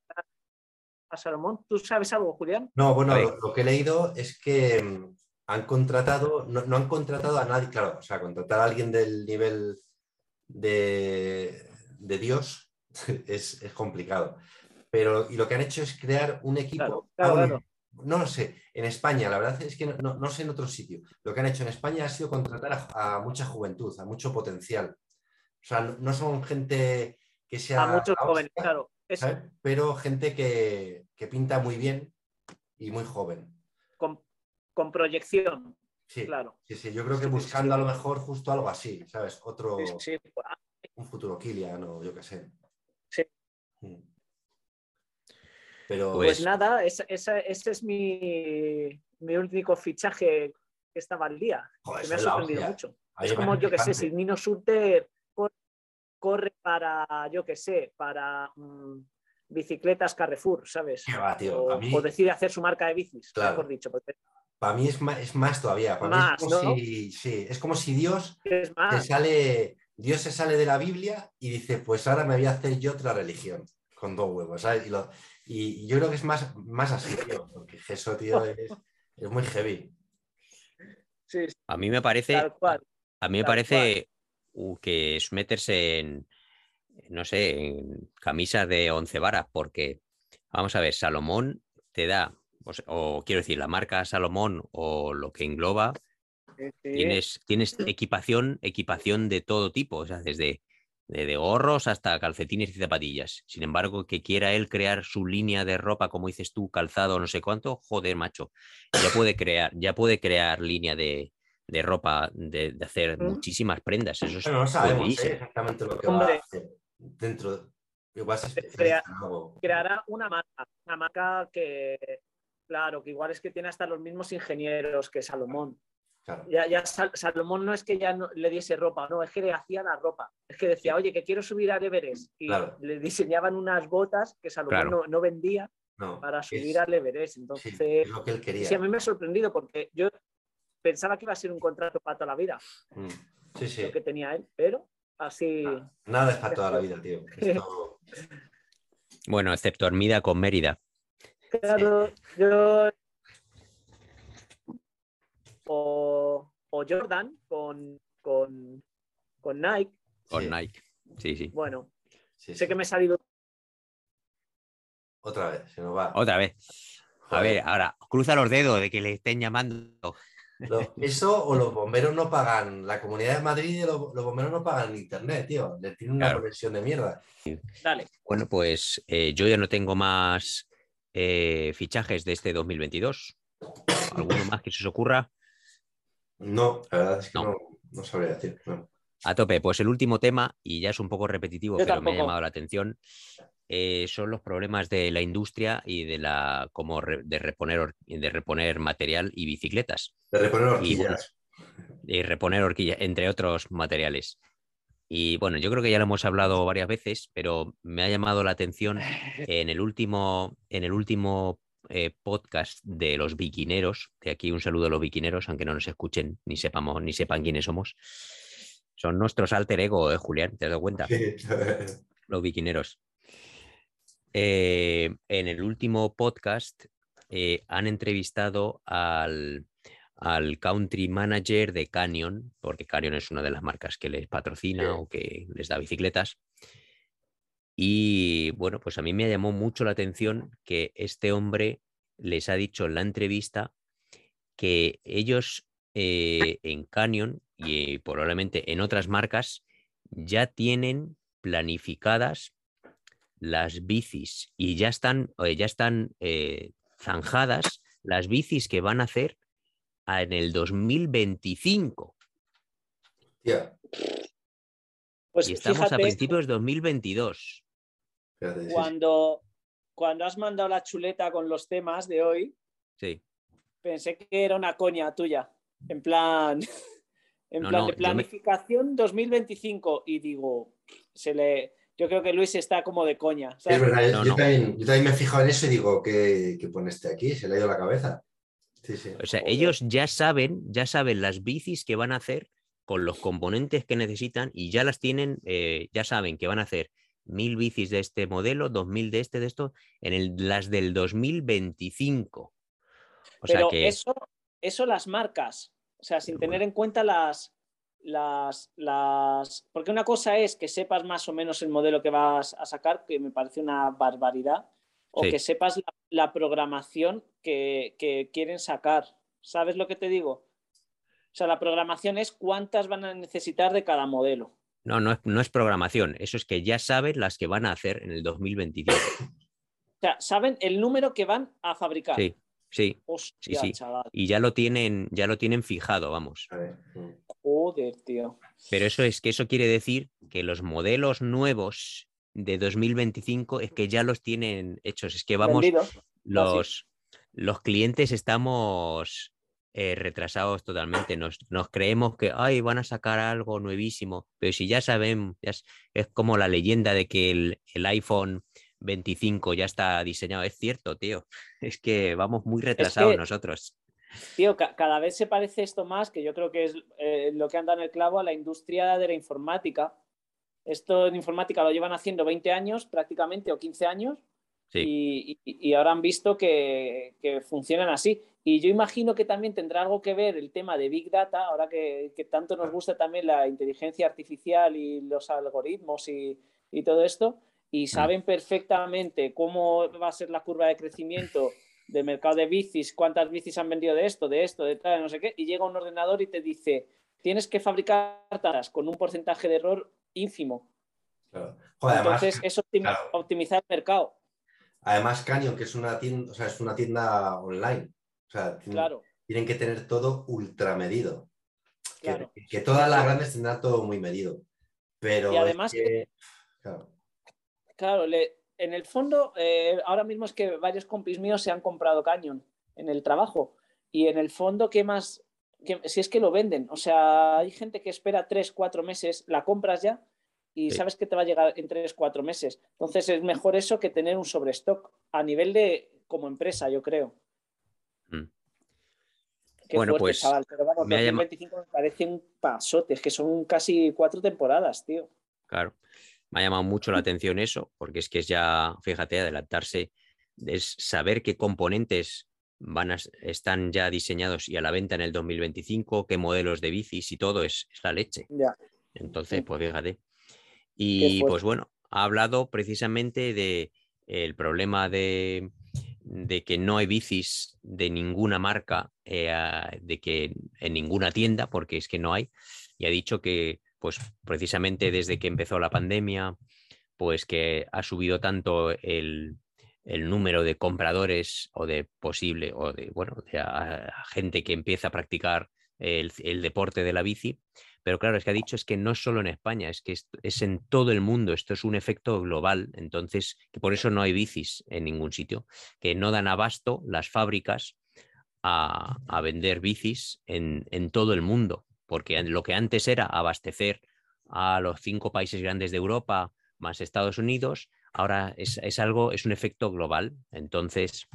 S2: a Salomón. ¿Tú sabes algo, Julián?
S1: No, bueno, lo, lo que he leído es que mm, han contratado, no, no han contratado a nadie, claro, o sea, contratar a alguien del nivel de, de Dios *laughs* es, es complicado. Pero y lo que han hecho es crear un equipo.
S2: Claro, claro,
S1: bueno,
S2: claro.
S1: No lo sé, en España, la verdad es que no, no- no sé en otro sitio. Lo que han hecho en España ha sido contratar a, a mucha juventud, a mucho potencial. O sea, no, no son gente que sea.
S2: A muchos jóvenes, claro.
S1: Pero gente que, que pinta muy bien y muy joven.
S2: con, con proyección,
S1: Sí,
S2: claro.
S1: sí, sí, yo creo que buscando a lo mejor justo algo así, ¿sabes? Otro,
S2: Sí, sí.
S1: un futuro Kilian o yo qué sé.
S2: Sí.
S1: Mm. Pero
S2: Pues,
S3: Pues-
S2: nada, esa- esa- ese es mi, mi único fichaje que estaba al día.
S1: joder,
S2: que me ha
S1: es
S2: sorprendido
S1: hostia.
S2: mucho. Es como, yo que sé, si Nino Surter cor- corre para, yo que sé, para mm, bicicletas Carrefour, ¿sabes?
S1: Qué va, tío,
S2: o,
S1: mí-
S2: o decide hacer su marca de bicis,
S1: Claro.
S2: mejor dicho. Porque
S1: Para mí es más, es más todavía. Para mí
S2: Más,
S1: es como
S2: ¿no?
S1: si, sí, es como si Dios
S2: es
S1: te sale, Dios se sale de la Biblia y dice, pues ahora me voy a hacer yo otra religión, con dos huevos, ¿sabes? Y, lo- y yo creo que es más, más así, tío, porque eso, tío, *laughs* es, es muy heavy.
S2: Sí, sí,
S3: A mí me parece, a mí me
S2: tal
S3: parece uh, que es meterse en, no sé, en camisas de once varas, porque, vamos a ver, Salomón te da, o, quiero decir, la marca Salomón o lo que engloba, tienes, tienes equipación, equipación de todo tipo, o sea, desde de gorros hasta calcetines y zapatillas. Sin embargo, que quiera él crear su línea de ropa, como dices tú, calzado, no sé cuánto, joder, macho. Ya puede crear, ya puede crear línea de, de ropa, de, de hacer
S2: Mm.
S3: muchísimas prendas. Eso es
S1: no sabemos. ¿eh? exactamente lo que va
S2: Hombre.
S1: a hacer dentro. de- Igual se
S2: Crea- creará una marca, una marca que, claro, que igual es que tiene hasta los mismos ingenieros que Salomón.
S1: Claro.
S2: Ya, ya Sal- Salomón no es que ya no, le diese ropa, no, es que le hacía la ropa. Es que decía, oye, que quiero subir al Everest. Y
S1: Claro.
S2: le diseñaban unas botas que Salomón
S3: Claro.
S2: no, no vendía
S1: No,
S2: para
S1: es-
S2: subir al Everest.
S1: sí,
S2: Entonces,
S1: es lo que él quería.
S2: sí, a mí me ha sorprendido porque yo pensaba que iba a ser un contrato para toda la vida,
S1: Mm. Sí, sí.
S2: lo que tenía él, pero así.
S1: Nada es para toda la vida, tío. Esto- *laughs*
S3: Bueno, excepto Armida con Mérida.
S2: Claro, yo. O, o Jordan con, con, con Nike.
S3: Con
S1: sí,
S3: Nike. Sí, sí.
S2: Bueno,
S1: sí,
S2: sé
S1: sí.
S2: que me he salido.
S1: Otra vez, se nos va.
S3: Otra vez. A ver, ahora, cruza los dedos de que le estén llamando.
S1: Lo- eso o los bomberos no pagan, la comunidad de Madrid, los, los bomberos no pagan internet, tío. Le tienen una
S3: Claro.
S1: conexión de mierda.
S2: Dale.
S3: Bueno, pues eh, yo ya no tengo más eh, fichajes de este 2022. ¿Alguno más que se os ocurra?
S1: No, la verdad es que
S3: No.
S1: no, no sabría decir. no.
S3: A tope, pues el último tema, y ya es un poco repetitivo,
S2: Yo
S3: pero me ha llamado la atención, eh, son los problemas de la industria y de la como re- de reponer de reponer material y bicicletas
S1: De reponer horquillas.
S3: y reponer horquilla, entre otros materiales. Y bueno, yo creo que ya lo hemos hablado varias veces, pero me ha llamado la atención *laughs* en el último, en el último eh, podcast de los biquineros, que aquí un saludo a los biquineros, aunque no nos escuchen ni sepamos, ni sepan quiénes somos. Son nuestros alter ego, ¿eh, Julián? ¿Te has dado cuenta? *laughs* Los biquineros. Eh, en el último podcast eh, han entrevistado al, al country manager de Canyon, porque Canyon es una de las marcas que les patrocina
S1: Sí.
S3: o que les da bicicletas. Y bueno, pues a mí me llamó mucho la atención que este hombre les ha dicho en la entrevista que ellos eh, en Canyon y probablemente en otras marcas ya tienen planificadas las bicis y ya están, eh, ya están eh, zanjadas las bicis que van a hacer en el 2025
S1: Tía,
S2: Pues
S3: y estamos a principios de 2022.
S1: espérate, sí, sí.
S2: cuando, cuando has mandado la chuleta con los temas de hoy,
S3: Sí.
S2: pensé que era una coña tuya. En plan, *laughs* en
S3: No,
S2: plan
S3: no,
S2: de
S3: me-
S2: planificación 2025. Y digo, se le. Yo creo que Luis está como de coña.
S1: Es
S2: ¿sabes?
S1: verdad,
S3: No,
S1: yo,
S3: no.
S1: También, yo también me he fijado en eso y digo, ¿qué, qué pone este aquí? Se le ha ido la cabeza. Sí, sí.
S3: O sea, ellos ya saben, ya saben las bicis que van a hacer con los componentes que necesitan y ya las tienen, eh, ya saben que van a hacer mil bicis de este modelo, dos mil de este, de esto, en el, las del 2025. O sea que
S2: eso, eso las marcas, o sea, sin tener en cuenta las, las, las... Porque una cosa es que sepas más o menos el modelo que vas a sacar, que me parece una barbaridad, o
S3: Sí.
S2: que sepas la, la programación que, que quieren sacar. ¿Sabes lo que te digo? O sea, la programación es cuántas van a necesitar de cada modelo.
S3: no, no es, no es programación, eso es que ya saben las que van a hacer en el 2025.
S2: O sea, saben el número que van a fabricar.
S3: Sí, sí.
S2: Hostia,
S3: sí.
S2: chaval.
S3: Y ya lo tienen, ya lo tienen fijado, vamos.
S1: Mm.
S2: Joder, tío.
S3: Pero eso es que eso quiere decir que los modelos nuevos de 2025 es que ya los tienen hechos. Es que vamos, los, los clientes estamos eh, retrasados totalmente. Nos, nos creemos que ay, van a sacar algo nuevísimo, pero si ya saben, ya es, es como la leyenda de que el, el iPhone 25 ya está diseñado. Es cierto, tío. *laughs* Es que vamos muy retrasados
S2: que-
S3: nosotros.
S2: Tío, ca- cada vez se parece esto más, que yo creo que es eh, lo que anda en el clavo, a la industria de la informática. Esto en informática lo llevan haciendo 20 años prácticamente o 15 años
S3: Sí.
S2: y, y- y ahora han visto que, que funcionan así. Y yo imagino que también tendrá algo que ver el tema de Big Data, ahora que, que tanto nos gusta también la inteligencia artificial y los algoritmos y, y todo esto, y saben perfectamente cómo va a ser la curva de crecimiento del mercado de bicis, cuántas bicis han vendido de esto, de esto, de tal, no sé qué, y llega un ordenador y te dice, tienes que fabricar tantas con un porcentaje de error ínfimo.
S1: Claro. Joder, además,
S2: Entonces, es
S1: claro.
S2: optimizar el mercado.
S1: además Canyon, que es una tienda, o sea, es una tienda online. O sea, tienen,
S2: Claro,
S1: tienen que tener todo ultra medido. Que,
S2: claro.
S1: que todas las grandes tendrán todo muy medido. Pero
S2: Y además
S1: es que, claro,
S2: Claro, le- en el fondo, eh, ahora mismo es que varios compis míos se han comprado Canyon en el trabajo. Y en el fondo, ¿qué más? ¿Qué- si es que lo venden. O sea, hay gente que espera tres, cuatro meses, la compras ya y
S3: Sí.
S2: sabes que te va a llegar en tres, cuatro meses. Entonces es mejor eso que tener un sobrestock a nivel de como empresa, yo creo.
S3: Mm.
S2: Qué
S3: Bueno,
S2: fuerte,
S3: pues,
S2: chaval. Pero vamos,
S3: me ha llama-
S2: 2025 me parece un pasote, es que son casi cuatro temporadas, tío.
S3: Claro. Me ha llamado mucho la atención eso, porque es que es ya, fíjate, adelantarse, es saber qué componentes van a, están ya diseñados y a la venta en el 2025, qué modelos de bicis y todo, es, es la leche.
S2: Ya.
S3: Entonces, pues fíjate. Y pues bueno, ha hablado precisamente de el problema de, de que no hay bicis de ninguna marca, eh, de que en ninguna tienda, porque es que no hay, y ha dicho que, pues precisamente desde que empezó la pandemia, pues que ha subido tanto el, el número de compradores o de posible, o de, bueno, de a- a gente que empieza a practicar el, el deporte de la bici, pero claro, es que ha dicho es que no es solo en España, es que es, es en todo el mundo, esto es un efecto global, entonces, que por eso no hay bicis en ningún sitio, que no dan abasto las fábricas a, a vender bicis en, en todo el mundo, porque lo que antes era abastecer a los cinco países grandes de Europa más Estados Unidos, ahora es, es algo, es un efecto global, entonces,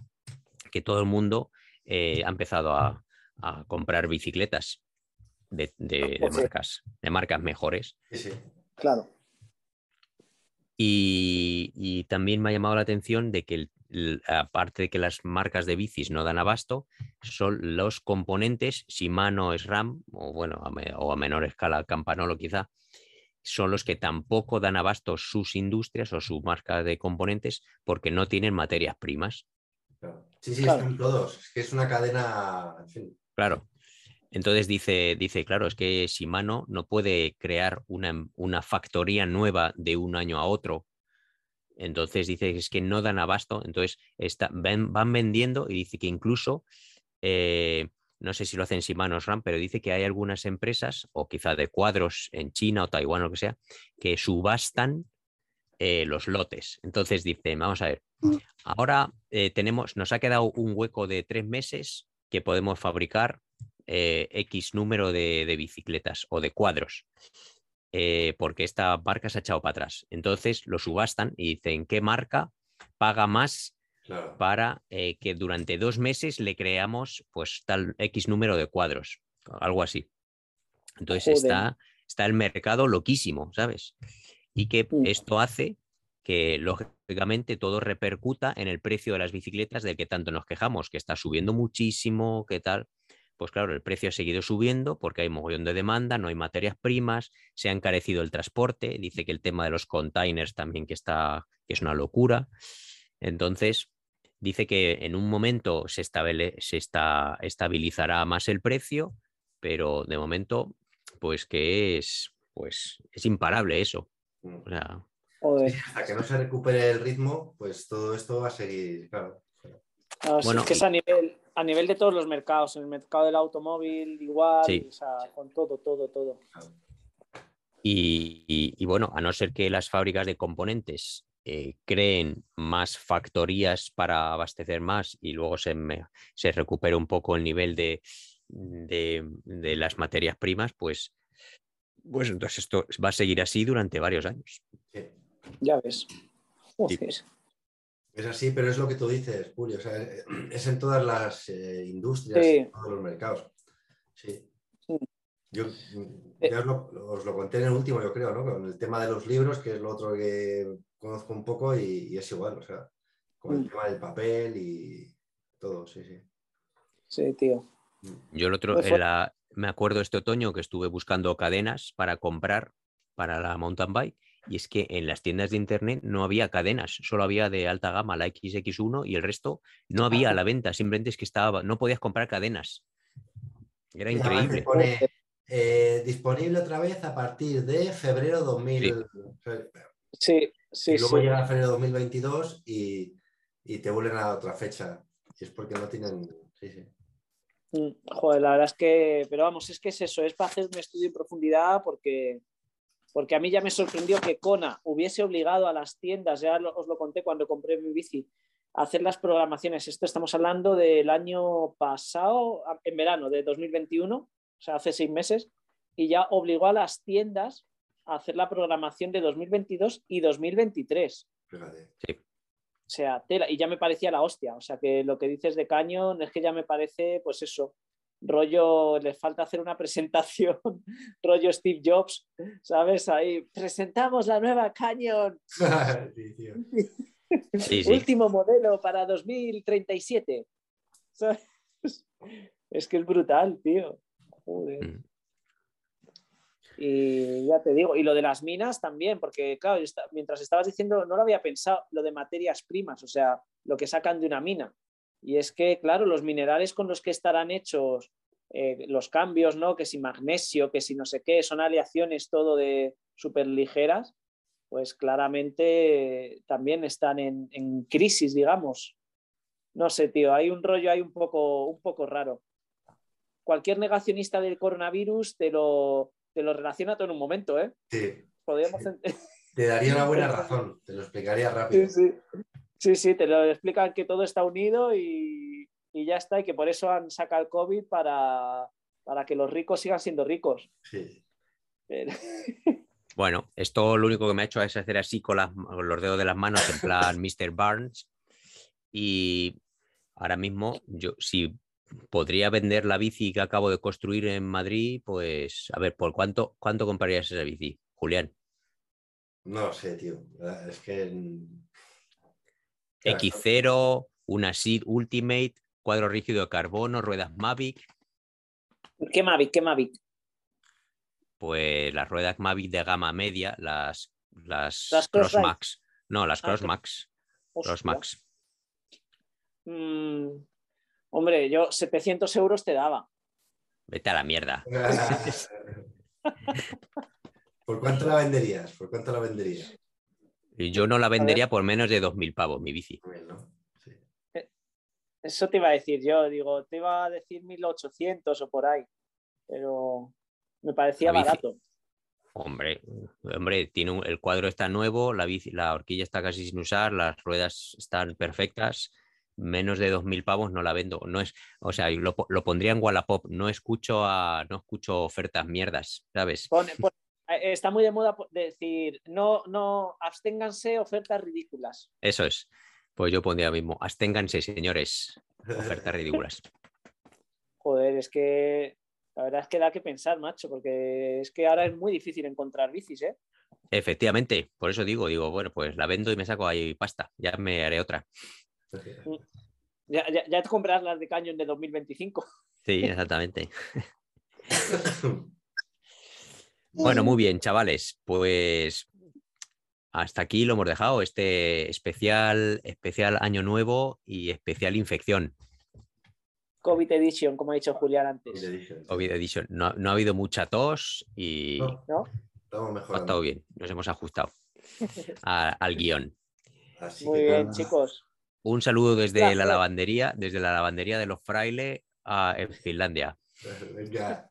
S3: que todo el mundo eh, ha empezado a, a comprar bicicletas de, de- de
S2: Pues sí.
S3: marcas, de marcas mejores.
S1: sí, sí.
S2: Claro.
S3: Y, y también me ha llamado la atención de que, el- el- aparte de que las marcas de bicis no dan abasto, son los componentes, Shimano, SRAM, o bueno, a me- o a menor escala Campanolo quizá, son los que tampoco dan abasto sus industrias o su marca de componentes porque no tienen materias primas.
S1: Sí, sí,
S2: Claro.
S1: están todos. Es que es una cadena, en fin.
S3: Claro. Entonces dice, dice, claro, es que Shimano no puede crear una, una factoría nueva de un año a otro. Entonces dice que es que no dan abasto. Entonces está- ven- van vendiendo y dice que incluso, eh, no sé si lo hacen Shimano o SRAM, pero dice que hay algunas empresas, o quizá de cuadros en China o Taiwán o lo que sea, que subastan eh, los lotes. Entonces dice, vamos a ver, ahora eh, tenemos, nos ha quedado un hueco de tres meses que podemos fabricar eh, X número de, de bicicletas o de cuadros, eh, porque esta marca se ha echado para atrás. Entonces lo subastan y dicen qué marca paga más
S1: Claro.
S3: para eh, que durante dos meses le creamos pues tal X número de cuadros, algo así. Entonces está, está el mercado loquísimo, ¿sabes? Y que
S2: Mm.
S3: esto hace que lógicamente todo repercuta en el precio de las bicicletas del que tanto nos quejamos, que está subiendo muchísimo, que tal. Pues claro, el precio ha seguido subiendo porque hay mogollón de demanda, no hay materias primas, se ha encarecido el transporte, dice que el tema de los containers también que está, que es una locura. Entonces, dice que en un momento se, estabele- se está, estabilizará más el precio, pero de momento, pues que es, pues es imparable eso.
S1: Mm.
S3: O sea,
S2: Joder.
S1: Hasta que no se recupere el ritmo, pues todo esto va a seguir, claro.
S3: Bueno,
S2: es que es a nivel, a nivel de todos los mercados, en el mercado del automóvil igual,
S3: Sí.
S2: o sea, con todo, todo, todo.
S3: Y, y- y bueno, a no ser que las fábricas de componentes eh, creen más factorías para abastecer más y luego se, me- se recupere un poco el nivel de, de- de las materias primas, pues, pues entonces esto va a seguir así durante varios años.
S1: Sí.
S2: Ya ves. Joder.
S1: Es así, pero es lo que tú dices, Julio. O sea, es, *clears throat* es en todas las eh, industrias,
S2: Sí.
S1: en todos los mercados. Sí. Yo mm, ya os lo, os lo conté en el último, yo creo, ¿no? Con el tema de los libros, que es lo otro que conozco un poco y, y es igual, o sea, con el
S2: Mm.
S1: tema del papel y todo, sí, sí.
S2: Sí, tío.
S3: Yo el otro,
S2: Pues
S3: en
S2: fue-
S3: la- me acuerdo este otoño que estuve buscando cadenas para comprar para la mountain bike y es que en las tiendas de internet no había cadenas, solo había de alta gama la XX1 y el resto no había a la venta, simplemente es que estaba, no podías comprar cadenas. Era increíble.
S1: pone, eh, disponible otra vez a partir de febrero 2000. o sea,
S2: Sí, sí,
S1: y luego
S2: sí.
S1: llega febrero 2022 y, y te vuelven a otra fecha. Y es porque no tienen. Sí, sí.
S2: Mm, Joder, la verdad es que, pero vamos, es que es eso, es para hacer un estudio en profundidad porque, porque a mí ya me sorprendió que Kona hubiese obligado a las tiendas, ya os lo conté cuando compré mi bici, a hacer las programaciones. Esto estamos hablando del año pasado, en verano de 2021, o sea, hace seis meses, y ya obligó a las tiendas a hacer la programación de 2022 y 2023.
S1: Fíjate.
S2: O sea, tela, y ya me parecía la hostia. O sea, que lo que dices de Cañón es que ya me parece, pues eso, rollo, les falta hacer una presentación, *laughs* rollo Steve Jobs, ¿sabes? Ahí, presentamos la nueva Cañón, *laughs*
S1: Sí. *laughs*
S3: Sí,
S2: último modelo para 2037. ¿Sabes? Es que es brutal, tío. Joder.
S3: Mm.
S2: Y ya te digo, y lo de las minas también, porque claro, mientras estabas diciendo, no lo había pensado, lo de materias primas, o sea, lo que sacan de una mina. Y es que, claro, los minerales con los que estarán hechos eh, los cambios, ¿no? Que si magnesio, que si no sé qué, son aleaciones todo de súper ligeras, pues claramente también están en, en crisis, digamos. No sé, tío, hay un rollo ahí un poco, un poco raro. Cualquier negacionista del coronavirus te lo, te lo relaciona todo en un momento, ¿eh?
S1: Sí.
S2: Podríamos...
S1: Sí. Te daría una buena *laughs* razón, te lo explicaría rápido.
S2: Sí, sí. Sí, sí, te lo explican que todo está unido y, y ya está, y que por eso han sacado el COVID para, para que los ricos sigan siendo ricos.
S1: Sí.
S2: Pero- *laughs*
S3: Bueno, esto lo único que me ha hecho es hacer así con, las- con los dedos de las manos en plan *laughs* Mr. Barnes. Y ahora mismo, yo si podría vender la bici que acabo de construir en Madrid, pues a ver, ¿por cuánto, cuánto comprarías esa bici, Julián?
S1: No sé, tío. Es que. Mm, Claro,
S3: X0, una Seed Ultimate, cuadro rígido de carbono, ruedas Mavic,
S2: ¿Qué Mavic? ¿Qué Mavic?
S3: pues las ruedas Mavic de gama media, las, las,
S2: Las
S3: Cross. Max. No, las
S2: Ah,
S3: Cross Max. Cross. Max.
S2: Mm, hombre, yo 700 euros te daba.
S3: Vete a la mierda. *laughs* *laughs*
S1: ¿Por cuánto la venderías? ¿Por cuánto la venderías?
S3: Y Yo no la vendería por menos de 2.000 pavos, mi bici.
S1: Sí.
S2: Eso te iba a decir yo, digo, te iba a decir 1800 o por ahí, pero me parecía barato.
S3: Hombre, hombre, tiene un- el cuadro está nuevo, la bici, la horquilla está casi sin usar, las ruedas están perfectas. Menos de 2.000 pavos no la vendo. No es, o sea, lo, lo pondría en Wallapop. No escucho a, no escucho ofertas mierdas, ¿sabes?
S2: Pone- pone- eh, está muy de moda decir, no, no, absténganse ofertas ridículas.
S3: Eso es. Pues yo pondría mismo. Absténganse, señores. Ofertas ridículas. *laughs*
S2: Joder, es que la verdad es que da que pensar, macho, porque es que ahora es muy difícil encontrar bicis, ¿eh?
S3: Efectivamente, por eso digo, digo, bueno, pues la vendo y me saco ahí pasta. Ya me haré otra.
S2: Ya, ya, ya te comprarás las de Canyon de 2025.
S3: Sí, exactamente. *laughs* Bueno, muy bien, chavales. Pues hasta aquí lo hemos dejado. Este especial, especial año nuevo y especial infección.
S2: COVID Edition, como ha dicho Julián antes.
S3: COVID edition. No, no ha habido mucha tos y
S1: No,
S2: ¿no?
S1: estamos
S3: ha estado bien. Nos hemos ajustado a- al guion.
S1: Así
S2: Muy
S1: que
S2: bien,
S1: nada.
S2: chicos.
S3: Un saludo desde la lavandería, desde la lavandería de los frailes a- en Finlandia. *laughs*
S1: Venga.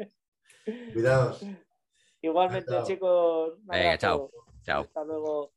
S1: Cuidaos.
S2: Igualmente,
S1: Chao.
S2: chicos.
S3: Venga, chao. Chao.
S2: Hasta luego.